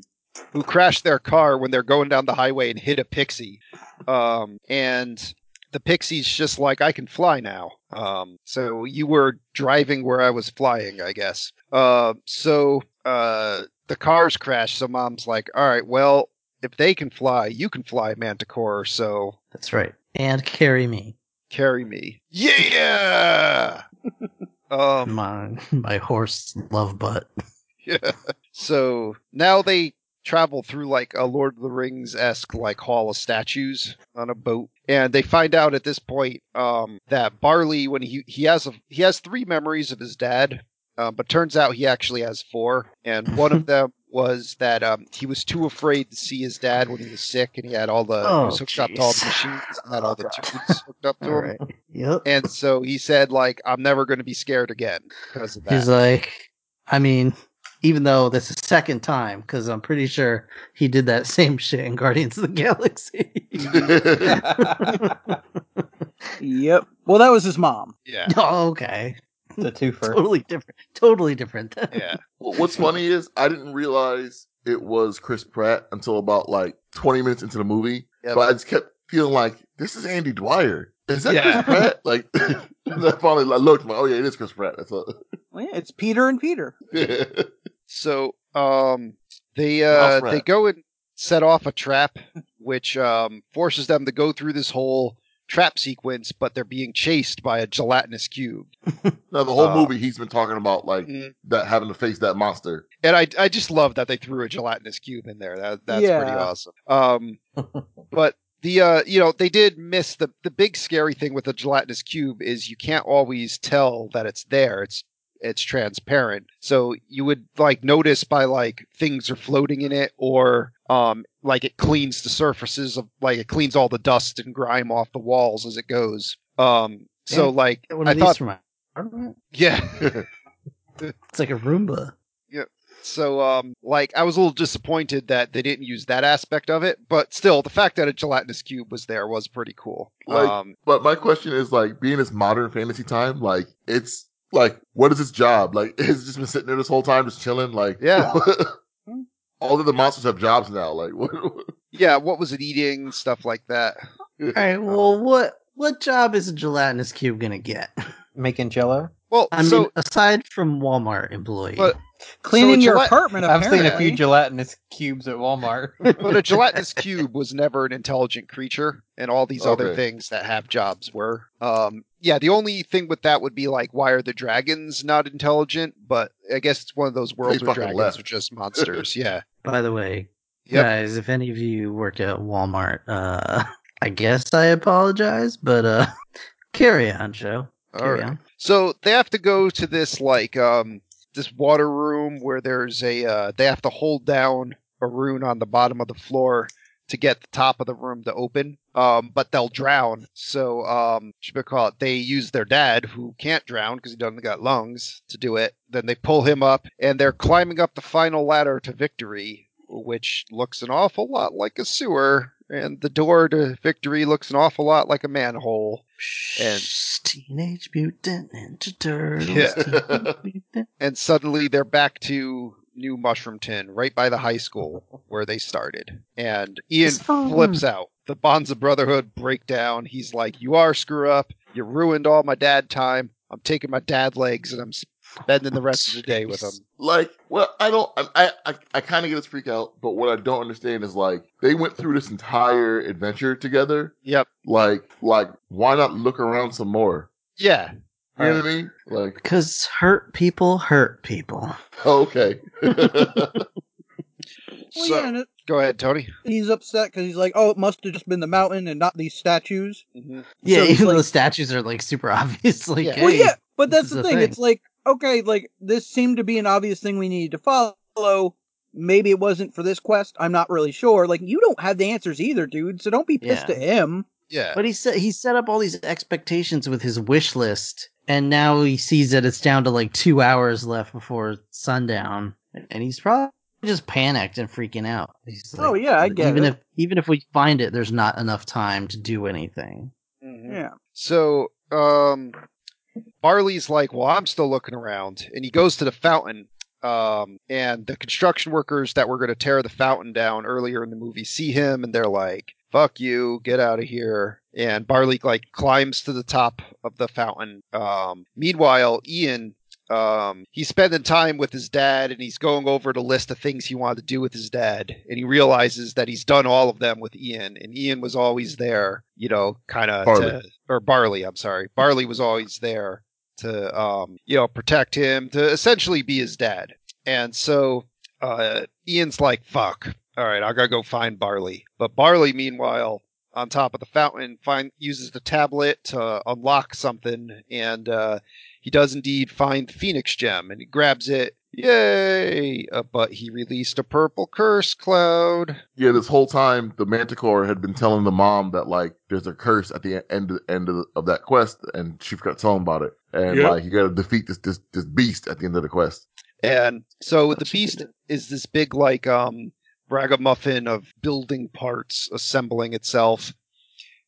who crashed their car when they're going down the highway and hit a pixie. Um, and the pixie's just like, I can fly now. Um, so you were driving where I was flying, I guess. Uh, so, uh, the cars crash. So Mom's like, all right, well, if they can fly, you can fly, Manticore. So That's right. And carry me. carry me. Yeah! um, My, my horse love butt. Yeah. So now they travel through like a Lord of the Rings esque like hall of statues on a boat, and they find out at this point um, that Barley, when he he has a he has three memories of his dad, uh, but turns out he actually has four, and one of them was that um, he was too afraid to see his dad when he was sick, and he had all the he Oh, was hooked up to all the machines and had all the tubes hooked up to All him. right. Yep. And so he said, like, I'm never going to be scared again because of that. He's like, I mean, even though this is second time, because I'm pretty sure he did that same shit in Guardians of the Galaxy. yep well that was his mom yeah. oh, okay. the twofer. Totally different. Totally different. Yeah. What's funny is I didn't realize it was Chris Pratt until about like 20 minutes into the movie. Yeah, but I just kept feeling like this is Andy Dwyer. Is that Yeah. Chris Pratt? Like, I finally I looked. I'm like, oh yeah, it is Chris Pratt. That's all. well, yeah, it's peter and peter So um they uh they go and set off a trap which um forces them to go through this whole trap sequence but they're being chased by a gelatinous cube. now the whole Uh, movie he's been talking about like Mhm. that having to face that monster. And I I just love that they threw a gelatinous cube in there. That that's Yeah. pretty awesome. Um but the uh you know they did miss the the big scary thing with the gelatinous cube is you can't always tell that it's there. It's it's transparent. So you would like notice by like things are floating in it or um like it cleans the surfaces of like it cleans all the dust and grime off the walls as it goes. Um so Yeah. like One I of these thought for my yeah It's like a Roomba. Yeah. So, um, like, I was a little disappointed that they didn't use that aspect of it, but still, the fact that a gelatinous cube was there was pretty cool. Like- um, But my question is like being this modern fantasy time, like it's like what is his job? Like he's just been sitting there this whole time just chilling. Like Yeah. all of the monsters have jobs now. Like what? yeah, what was it eating? Stuff like that. All right. Well, what what job is a gelatinous cube gonna get? Making jello. Well, I mean, so aside from Walmart employee. But- cleaning So your Gillette- apartment I've seen a few gelatinous cubes at Walmart. but a gelatinous cube was never an intelligent creature, and all these other things that have jobs were. Um, yeah, the only thing with that would be like, why are the dragons not intelligent? But I guess it's one of those worlds They where dragons left. are just monsters. yeah. By the way, Yep. guys, if any of you work at Walmart, uh, I guess I apologize, but uh, carry on, Joe. All Carry right. on. So they have to go to this like um this water room where there's a uh, they have to hold down a rune on the bottom of the floor to get the top of the room to open. Um, but they'll drown. So um, should we call it? They use their dad, who can't drown because he doesn't got lungs, to do it. Then they pull him up, and they're climbing up the final ladder to victory, which looks an awful lot like a sewer. And the door to victory looks an awful lot like a manhole. And- Teenage Mutant Ninja Turtles. Yeah. And suddenly they're back to New Mushroomton, right by the high school where they started. And Ian flips out. The bonds of brotherhood break down. He's like, "You are screw up. You ruined all my dad time. I'm taking my dad legs and I'm spending the rest of the day with him." like, well, I don't, I, I, I kind of get this freak out, but what I don't understand is like, they went through this entire adventure together. Yep. Like, like, why not look around some more? Yeah. You know what I mean? Like, Because hurt people hurt people. oh, okay. Well, So- yeah, and it, Go ahead, Tony. he's upset because he's like, "Oh, it must have just been the mountain and not these statues." Mm-hmm. Yeah, So it's even though the statues are like super obviously. Yeah. hey, well, yeah, but that's the thing. thing. It's like, okay, like this seemed to be an obvious thing we needed to follow. Maybe it wasn't for this quest. I'm not really sure. Like, you don't have the answers either, dude. So don't be pissed Yeah. at him. Yeah. But he set he set up all these expectations with his wish list, and now he sees that it's down to like two hours left before sundown, and he's probably just panicked and freaking out. He's like, Oh, yeah, I get even it. if even if we find it, there's not enough time to do anything. Mhm. Yeah. So, um, Barley's like, well, I'm still looking around. And he goes to the fountain. Um, and the construction workers that were going to tear the fountain down earlier in the movie see him and they're like, fuck you, get out of here. And Barley, like, climbs to the top of the fountain. Um, meanwhile, Ian, um, he's spending time with his dad and he's going over the list of things he wanted to do with his dad. And he realizes that he's done all of them with Ian. And Ian was always there, you know, kind of or Barley, I'm sorry. Barley was always there to um, you know, protect him, to essentially be his dad. And so uh Ian's like, fuck. All right, I gotta go find Barley. But Barley, meanwhile, on top of the fountain, find uses the tablet to unlock something, and uh, he does indeed find the Phoenix Gem, and he grabs it. Yay! Uh, but he released a purple curse cloud. yeah, this whole time, the Manticore had been telling the mom that like there's a curse at the end end of, of that quest, and she forgot to tell him about it. And Yep. like you got to defeat this this this beast at the end of the quest. And so the beast is this big like um ragamuffin of building parts assembling itself.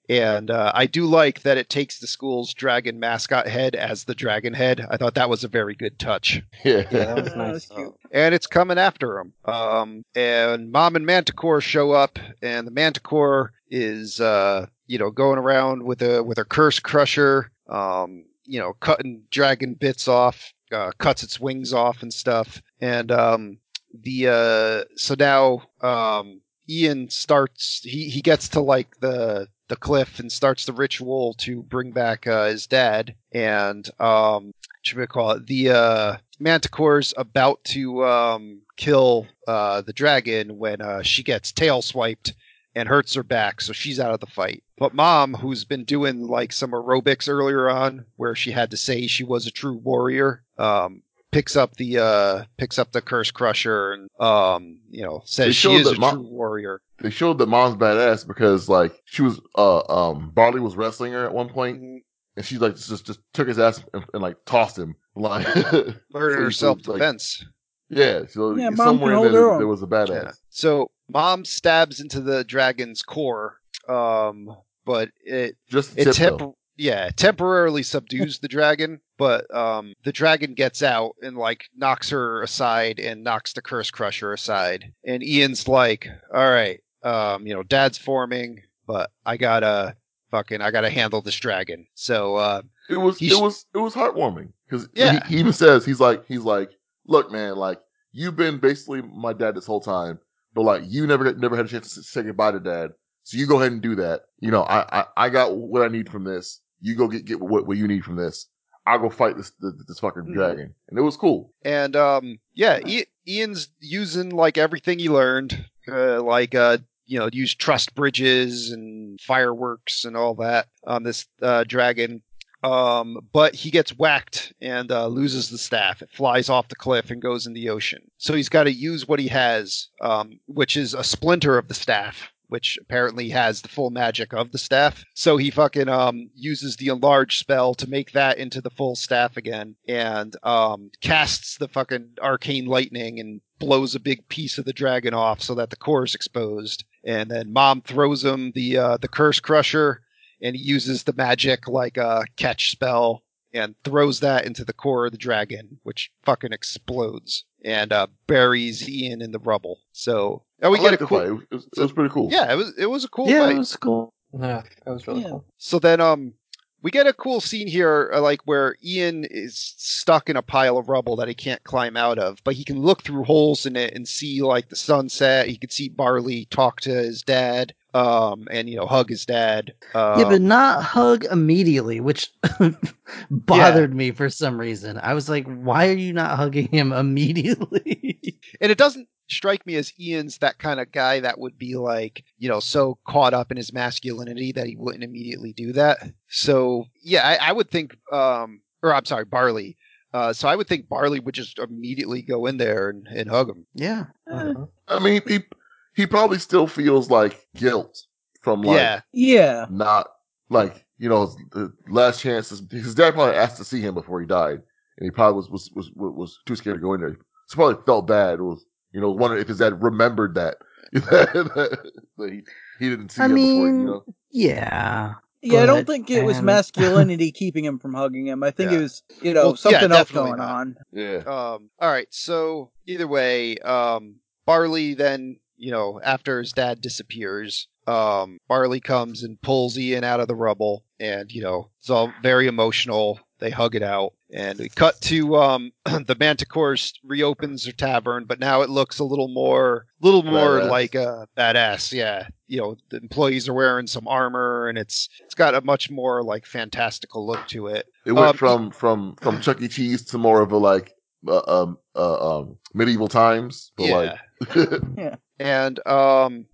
And uh, I do like that it takes the school's dragon mascot head as the dragon head. I thought that was a very good touch. Yeah, Yeah, that was nice. that's cute. And it's coming after him. Um, and Mom and Manticore show up, and the Manticore is, uh, you know, going around with a with a curse crusher, um, you know, cutting dragon bits off, uh, cuts its wings off and stuff. And um, the uh, so now um, Ian starts. He he gets to like the the cliff and starts the ritual to bring back uh, his dad. And um, should we call it the uh, Manticore's about to um, kill uh, the dragon when uh, she gets tail swiped and hurts her back, so she's out of the fight. But mom, who's been doing like some aerobics earlier on, where she had to say she was a true warrior, um, picks up the uh, picks up the curse crusher and um, you know They says she showed is a that true warrior. they showed that mom's badass because like she was uh um Barley was wrestling her at one point, and she like just just took his ass and, and like tossed him like Murder so- her so, self like, defense. yeah, so Yeah, somewhere in there there was a badass. Yeah. So mom stabs into the dragon's core, um, but it Just it tip, temp- yeah temporarily subdues the dragon but um the dragon gets out and like knocks her aside and knocks the curse crusher aside. And ian's like all right um you know dad's forming but i gotta fucking i gotta handle this dragon. So uh It was it was it was heartwarming because Yeah. he, he even says he's like he's like look man like you've been basically my dad this whole time but like you never never had a chance to say goodbye to dad so you go ahead and do that. You know I I, I got what I need from this. You go get get what, what you need from this I'll go fight this this, this fucking Mhm. dragon and it was cool and um yeah I- ian's using like everything he learned uh, like uh you know use trust bridges and fireworks and all that on this uh, dragon. Um, but he gets whacked and uh, loses the staff. It flies off the cliff and goes in the ocean. So he's got to use what he has, um, which is a splinter of the staff, which apparently has the full magic of the staff. So he fucking um, uses the enlarge spell to make that into the full staff again, and um, casts the fucking arcane lightning and blows a big piece of the dragon off so that the core is exposed. And then Mom throws him the uh, the curse crusher and he uses the magic like a catch spell and throws that into the core of the dragon, which fucking explodes and uh, buries Ian in the rubble. So now we I get a cool. Fight. It was, it was, pretty cool. Yeah, it was. It was a cool. Yeah, fight. it was cool. Yeah, that was really yeah. cool. So then, um, we get a cool scene here, uh, like where Ian is stuck in a pile of rubble that he can't climb out of, but he can look through holes in it and see like the sunset. He can see Barley talk to his dad, um, and you know hug his dad. Um, yeah, but not hug immediately, which bothered yeah. me for some reason. I was like, why are you not hugging him immediately? and it doesn't strike me as Ian's that kind of guy that would be like, you know, so caught up in his masculinity that he wouldn't immediately do that. So yeah, I, I would think, um, or I'm sorry, Barley. Uh, so I would think Barley would just immediately go in there and, and hug him. Yeah. Uh-huh. I mean, he he probably still feels like guilt from like yeah, yeah, not like you know the last chance. His dad probably asked to see him before he died, and he probably was was was, was too scared to go in there. So probably felt bad. Was you know, wondering if his dad remembered that. that he, he, didn't see I him mean, before, you know? Yeah. Yeah, but, I don't think it was masculinity keeping him from hugging him. I think yeah. it was, you know, well, something yeah, else going not. on. Yeah. Um, all right. So either way, um, Barley then, you know, after his dad disappears, um, Barley comes and pulls Ian out of the rubble, and you know, it's all very emotional. They hug it out. And we cut to um, the Manticores reopens their tavern, but now it looks a little more, little more badass. like a badass. Yeah, you know, the employees are wearing some armor, and it's it's got a much more like fantastical look to it. It went um, from from from Chuck E. Cheese to more of a like uh, um uh, um medieval times. yeah. Like... yeah. And um,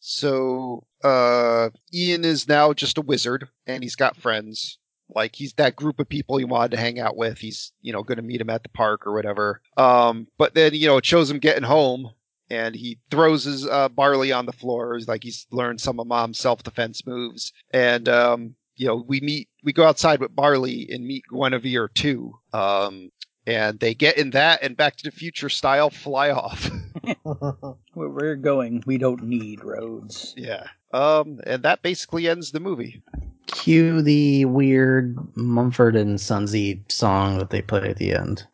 so uh, Ian is now just a wizard, and he's got friends like he's that group of people he wanted to hang out with. He's, you know, going to meet him at the park or whatever. Um, but then, you know, it shows him getting home and he throws his uh, barley on the floor. He's like he's learned some of mom's self defense moves. And, um, you know, we meet, we go outside with Barley and meet Guinevere too. Um, and they get in that and Back to the Future style fly off. Where we're going, we don't need roads. Yeah. Um, and that basically ends the movie. Cue the weird Mumford and Sonsy song that they play at the end.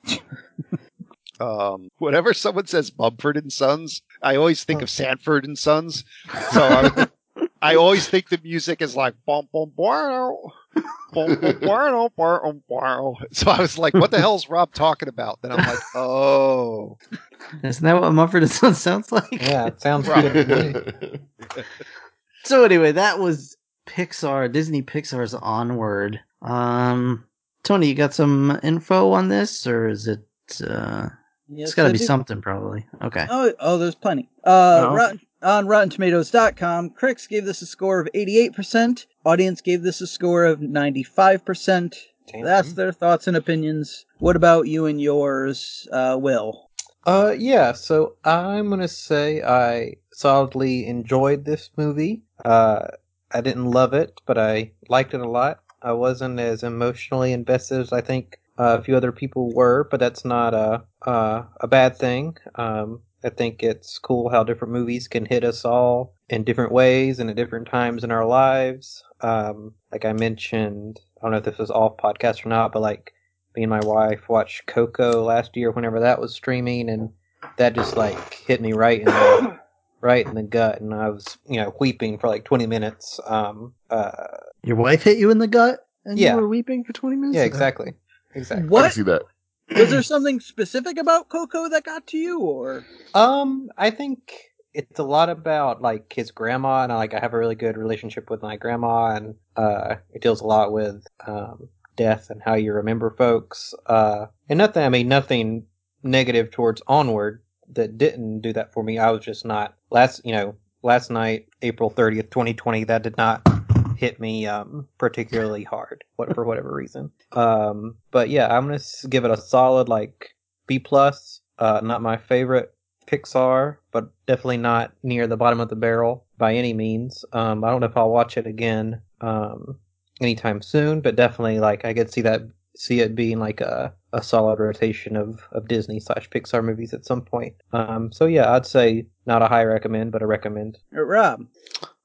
um, whenever someone says Mumford and Sons, I always think of Sanford and Sons. So I, I always think the music is like bum bum bum So I was like, "What the hell's Rob talking about?" Then I'm like, "Oh, isn't that what Mumford and Sons sounds like?" Yeah, it sounds right. so anyway, that was Pixar, Disney Pixar's Onward. Um, Tony, you got some info on this, or is it? Uh, yes, it's got to be something, probably. Okay. Oh, oh, there's plenty. Uh, oh. Rotten, on RottenTomatoes.com, critics gave this a score of 88%. Audience gave this a score of 95%. Damn. That's their thoughts and opinions. What about you and yours, uh, Will? Uh, yeah. So I'm gonna say I solidly enjoyed this movie. Uh, I didn't love it, but I liked it a lot. I wasn't as emotionally invested as I think uh, a few other people were, but that's not a uh, a bad thing. Um, I think it's cool how different movies can hit us all in different ways and at different times in our lives. Um, like I mentioned, I don't know if this was off podcast or not, but like me and my wife watched Coco last year whenever that was streaming, and that just like hit me right in the right in the gut, and I was, you know, weeping for like 20 minutes. Um, uh, Your wife hit you in the gut, and yeah. you were weeping for 20 minutes. Yeah, exactly, exactly. What? I see that. Was there something specific about Coco that got to you, or? Um, I think it's a lot about like his grandma, and like I have a really good relationship with my grandma, and uh, it deals a lot with um, death and how you remember folks. Uh, and nothing, I mean, nothing negative towards Onward that didn't do that for me. I was just not last, you know, last night, April 30th, 2020, that did not hit me um, particularly hard what, for whatever reason. Um, but yeah, I'm gonna give it a solid like B plus. Uh, not my favorite Pixar, but definitely not near the bottom of the barrel by any means. Um, I don't know if I'll watch it again um, anytime soon, but definitely like I could see that see it being like a, a solid rotation of, of Disney slash Pixar movies at some point. Um, so yeah, I'd say not a high recommend, but a recommend. Rob.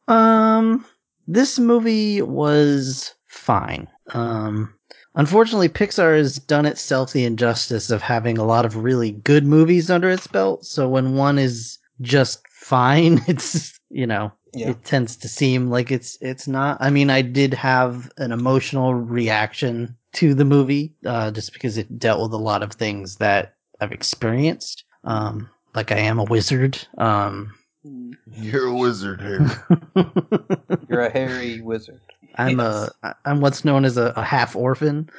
Um, this movie was fine. Um, unfortunately, Pixar has done itself the injustice of having a lot of really good movies under its belt. So when one is just fine, it's you know Yeah. it tends to seem like it's it's not. I mean, I did have an emotional reaction to the movie, uh, just because it dealt with a lot of things that I've experienced. Um, like I am a wizard. Um, You're a wizard here. You're a hairy wizard. I'm Yes. a I'm what's known as a, a half orphan.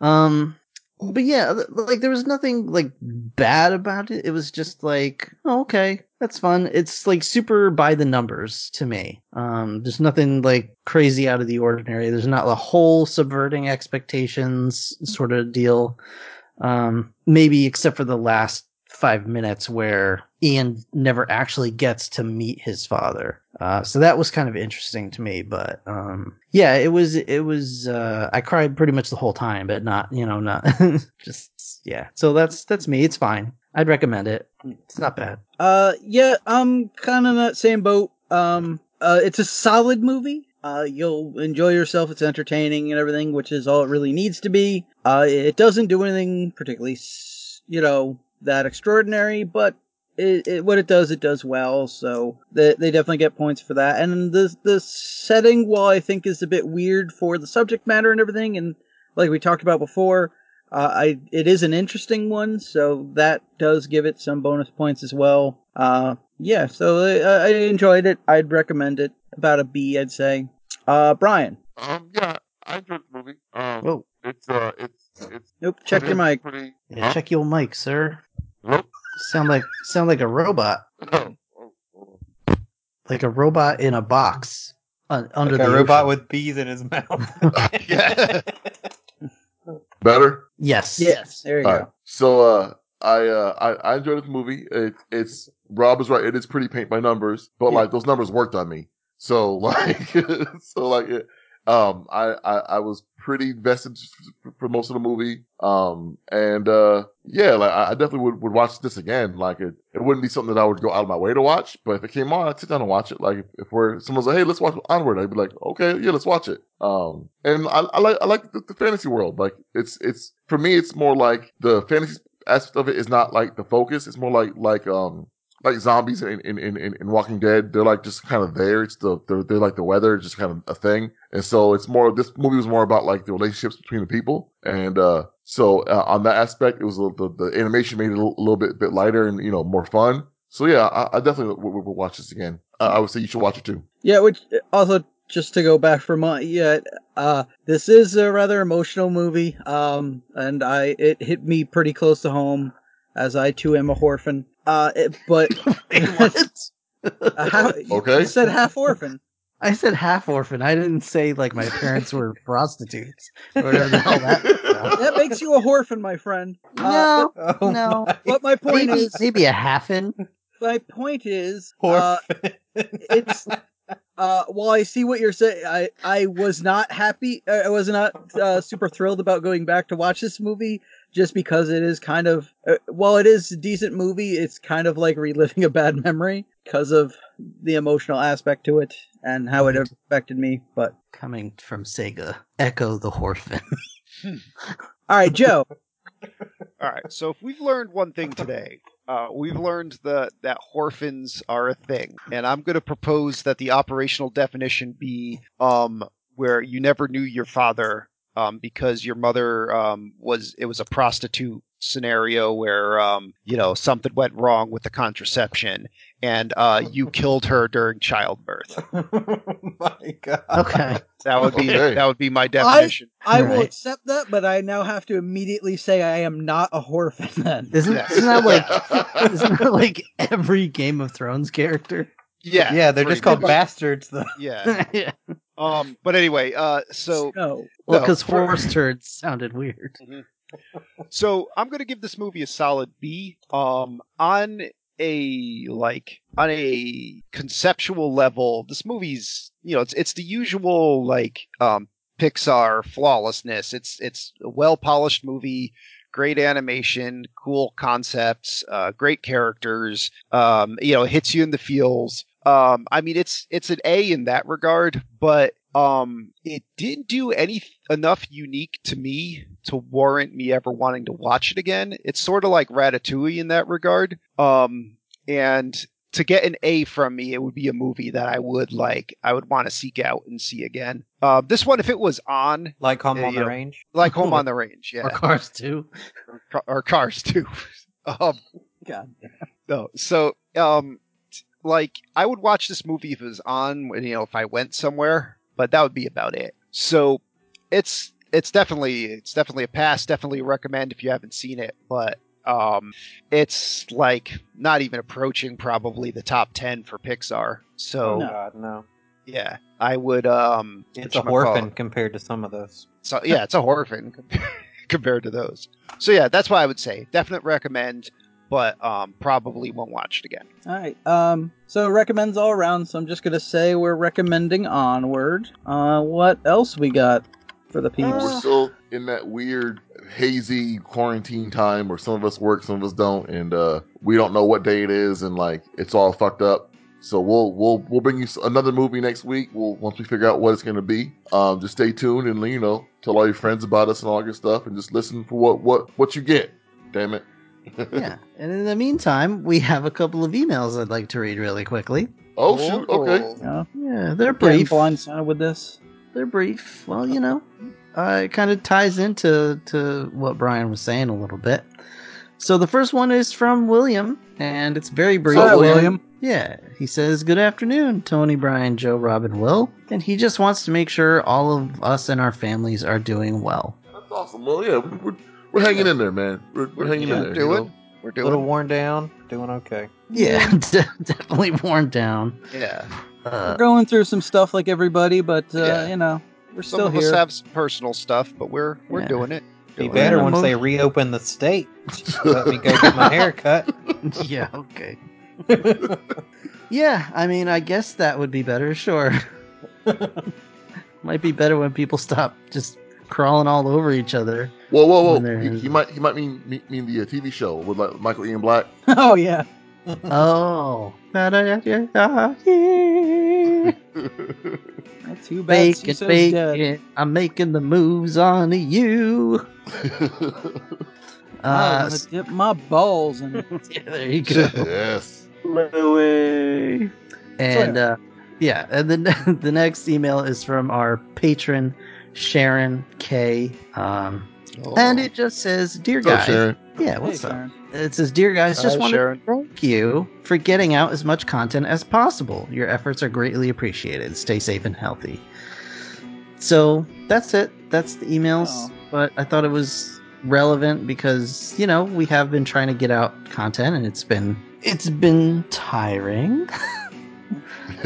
Um, but yeah, like there was nothing like bad about it. It was just like, oh, okay, that's fun. It's like super by the numbers to me. Um, there's nothing like crazy out of the ordinary. There's not a whole subverting expectations sort of deal. Um, maybe except for the last five minutes where Ian never actually gets to meet his father. Uh, so that was kind of interesting to me, but, um, yeah, it was, it was, uh, I cried pretty much the whole time, but not, you know, not just, yeah. So that's, that's me. It's fine. I'd recommend it. It's not bad. Uh, yeah, I'm kind of in that same boat. Um, uh, it's a solid movie. Uh, you'll enjoy yourself. It's entertaining and everything, which is all it really needs to be. Uh, it doesn't do anything particularly, you know, that extraordinary, but it, it, what it does, it does well. So they, they definitely get points for that. And the, the setting, while I think is a bit weird for the subject matter and everything, and like we talked about before, uh, I it is an interesting one, so that does give it some bonus points as well. Uh, yeah, so I, I enjoyed it. I'd recommend it. About a B, I'd say. Uh, Brian. um, yeah, I enjoyed the movie. Um, Whoa. it's uh, it's it's. Nope. Check your mic. Pretty. Yeah, huh? check your mic, sir. Nope. Sound like, sound like a robot. Like a robot in a box. Uh, under Like the a robot with bees in his mouth. Yeah. Better. Yes. Yes. There you All go. right. So uh, I uh, I, I enjoyed this movie. It, it's Rob is right. It is pretty paint by numbers, but Yeah. like those numbers worked on me. So like so like it, um I, I I was pretty vested for most of the movie. Um and uh yeah, like I I definitely would, would watch this again. Like it, it wouldn't be something that I would go out of my way to watch, but if it came on, I'd sit down and watch it. Like if, if we're someone's like, hey, let's watch Onward, I'd be like, okay, yeah, let's watch it. Um and I, I like I like the, the fantasy world. Like it's it's for me, it's more like the fantasy aspect of it is not like the focus. It's more like like um like zombies in in in, in in Walking Dead. They're like just kind of there. It's the they're, they're like the weather, it's just kind of a thing. And so it's more. This movie was more about like the relationships between the people. And uh so uh, on that aspect, it was little, the the animation made it a little, little bit bit lighter and you know more fun. So yeah, I, I definitely would watch this again. Uh, I would say you should watch it too. Yeah, which also just to go back for my yeah, uh, this is a rather emotional movie. Um, and I it hit me pretty close to home, as I too am a orphan. Uh, it, but a half, Okay. you said half orphan. I said half orphan. I didn't say like my parents were prostitutes or whatever the hell that. was. That makes you a orphan, my friend. Uh, No, Oh no. my But my point Maybe, is, maybe a halfin. my point is, uh, it's uh while I see what you're saying, I I was not happy. uh, I was not uh, super thrilled about going back to watch this movie just because it is kind of uh, while it is a decent movie, it's kind of like reliving a bad memory because of the emotional aspect to it and how it affected me. But Coming from Sega, Ecco the Orphan. all right, Joe. All right. So if we've learned one thing today, uh, we've learned that that orphans are a thing, and I'm going to propose that the operational definition be um, where you never knew your father um, because your mother um, was it was a prostitute scenario where um, you know something went wrong with the contraception and uh, you killed her during childbirth. my god. Okay. That would be Okay. that would be my definition. I will Right. accept that, but I now have to immediately say I am not a orphan. Then Isn't, Yes. isn't that like isn't that like every Game of Thrones character? Yeah, Yeah, they're just called much. bastards, though. Yeah. yeah. Um. But anyway, uh. So No. Well, No, because for- horse turds sounded weird. so I'm gonna give this movie a solid B. Um. On a like on a conceptual level, this movie's you know it's it's the usual like um Pixar flawlessness. It's it's a well polished movie. Great animation, cool concepts, uh, great characters. Um, you know, hits you in the feels. Um, I mean, it's it's an A in that regard, but um, it didn't do any enough unique to me to warrant me ever wanting to watch it again. It's sort of like Ratatouille in that regard. Um, and to get an A from me, it would be a movie that I would like, I would want to seek out and see again. Uh, this one, if it was on, Like Home Yeah, on the yeah. Range. like Home on the Range, yeah, Or cars too. or, or Cars 2. um, God. no, so um, t- like I would watch this movie if it was on, when, you know, if I went somewhere, but that would be about it. So it's it's definitely it's definitely a pass. Definitely recommend if you haven't seen it, but um, it's like not even approaching probably the top ten for Pixar. So Oh No. God, no! yeah, I would um, It's a whatchamacallit- orphan compared to some of those. So yeah, it's a horror film compared, compared to those. So yeah, that's why I would say definite recommend, but um, probably won't watch it again. All right. Um. So recommends all around. So I'm just gonna say we're recommending Onward. Uh. What else we got for the peeps? We're still in that weird, hazy quarantine time where some of us work, some of us don't, and uh, we don't know what day it is, and like it's all fucked up. So we'll we'll we'll bring you another movie next week. We'll once we figure out what it's going to be. Um, just stay tuned and you know tell all your friends about us and all your stuff, and just listen for what what what you get. Damn it. Yeah. And in the meantime, we have a couple of emails I'd like to read really quickly. oh shoot. Okay. You Yeah, they're getting brief. blindsided with this. They're brief. Well, you know, uh, it kind of ties into to what Brian was saying a little bit. So the first one is from William, and it's very brief. Hi, William. Yeah, he says, Good afternoon, Tony, Brian, Joe, Robin, Will. And he just wants to make sure all of us and our families are doing well. That's awesome. Well, yeah, we're we're hanging in there, man. We're, we're hanging Yeah, in there. doing. You know? We're doing. A little doing. worn down, doing okay. Yeah, definitely worn down. Yeah. We're Uh, going through some stuff like everybody, but uh, Yeah. you know, we're Some still of here. us have some personal stuff, but we're we're Yeah. doing it. Be better it. once they reopen the state. Let me go get my hair cut. yeah, okay. yeah, I mean, I guess that would be better, sure. Might be better when people stop just crawling all over each other. Whoa, whoa, whoa! He, he might he might mean mean, mean the uh, TV show with like Michael Ian Black. oh yeah. oh. Not too bad. Bake it, Ciso's dead. it. I'm making the moves on you. I Uh, want to dip my balls in it. yeah, there you go. yes. Louis. And uh, yeah, and then the next email is from our patron Sharon K. Um, Oh. and it just says, "Dear What's up, guys, Sharon? yeah, what's Hey, up?" Sharon. It says, "Dear guys, just Hi, want to thank you for getting out as much content as possible. Your efforts are greatly appreciated. Stay safe and healthy." So that's it. That's the emails. Oh. But I thought it was relevant because you know we have been trying to get out content, and it's been it's been tiring.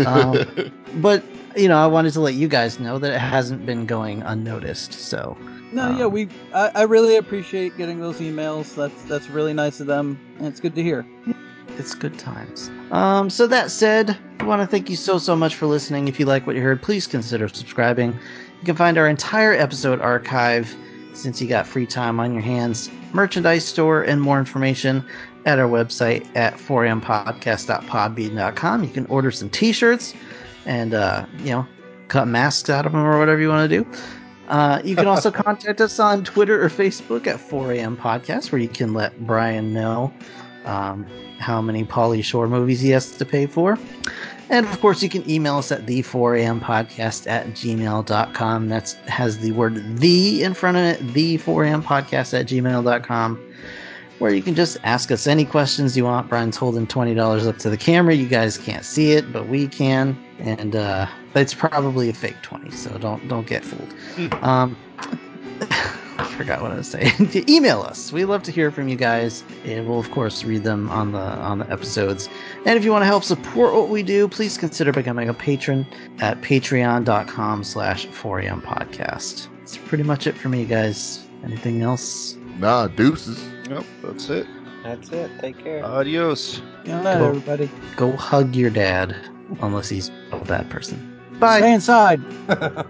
Um, but you know, I wanted to let you guys know that it hasn't been going unnoticed. So No, Um, yeah, we. I, I really appreciate getting those emails. That's that's really nice of them, and it's good to hear. it's good times. Um, so that said, I want to thank you so so much for listening. If you like what you heard, please consider subscribing. You can find our entire episode archive since you got free time on your hands, merchandise store, and more information at our website at 4mpodcast.podbean.com. You can order some t-shirts and uh, you know cut masks out of them or whatever you want to do. Uh, you can also contact us on Twitter or Facebook at 4am podcast, where you can let Brian know um, how many Pauly Shore movies he has to pay for. And of course, you can email us at the 4am podcast at gmail.com. That has the word the in front of it, the 4am podcast at gmail.com, where you can just ask us any questions you want. Brian's holding $20 up to the camera. You guys can't see it, but we can. And uh, it's probably a fake 20, so don't don't get fooled. Um, forgot what I was saying. Email us. We love to hear from you guys, and we'll of course read them on the on the episodes. And if you want to help support what we do, please consider becoming a patron at patreon.com slash 4am podcast. That's pretty much it for me, guys. Anything else? Nah, deuces. Nope, that's it. That's it. Take care. Adios. Good night, Cool. everybody. Go hug your dad, unless he's a bad person. Bye. Stay inside.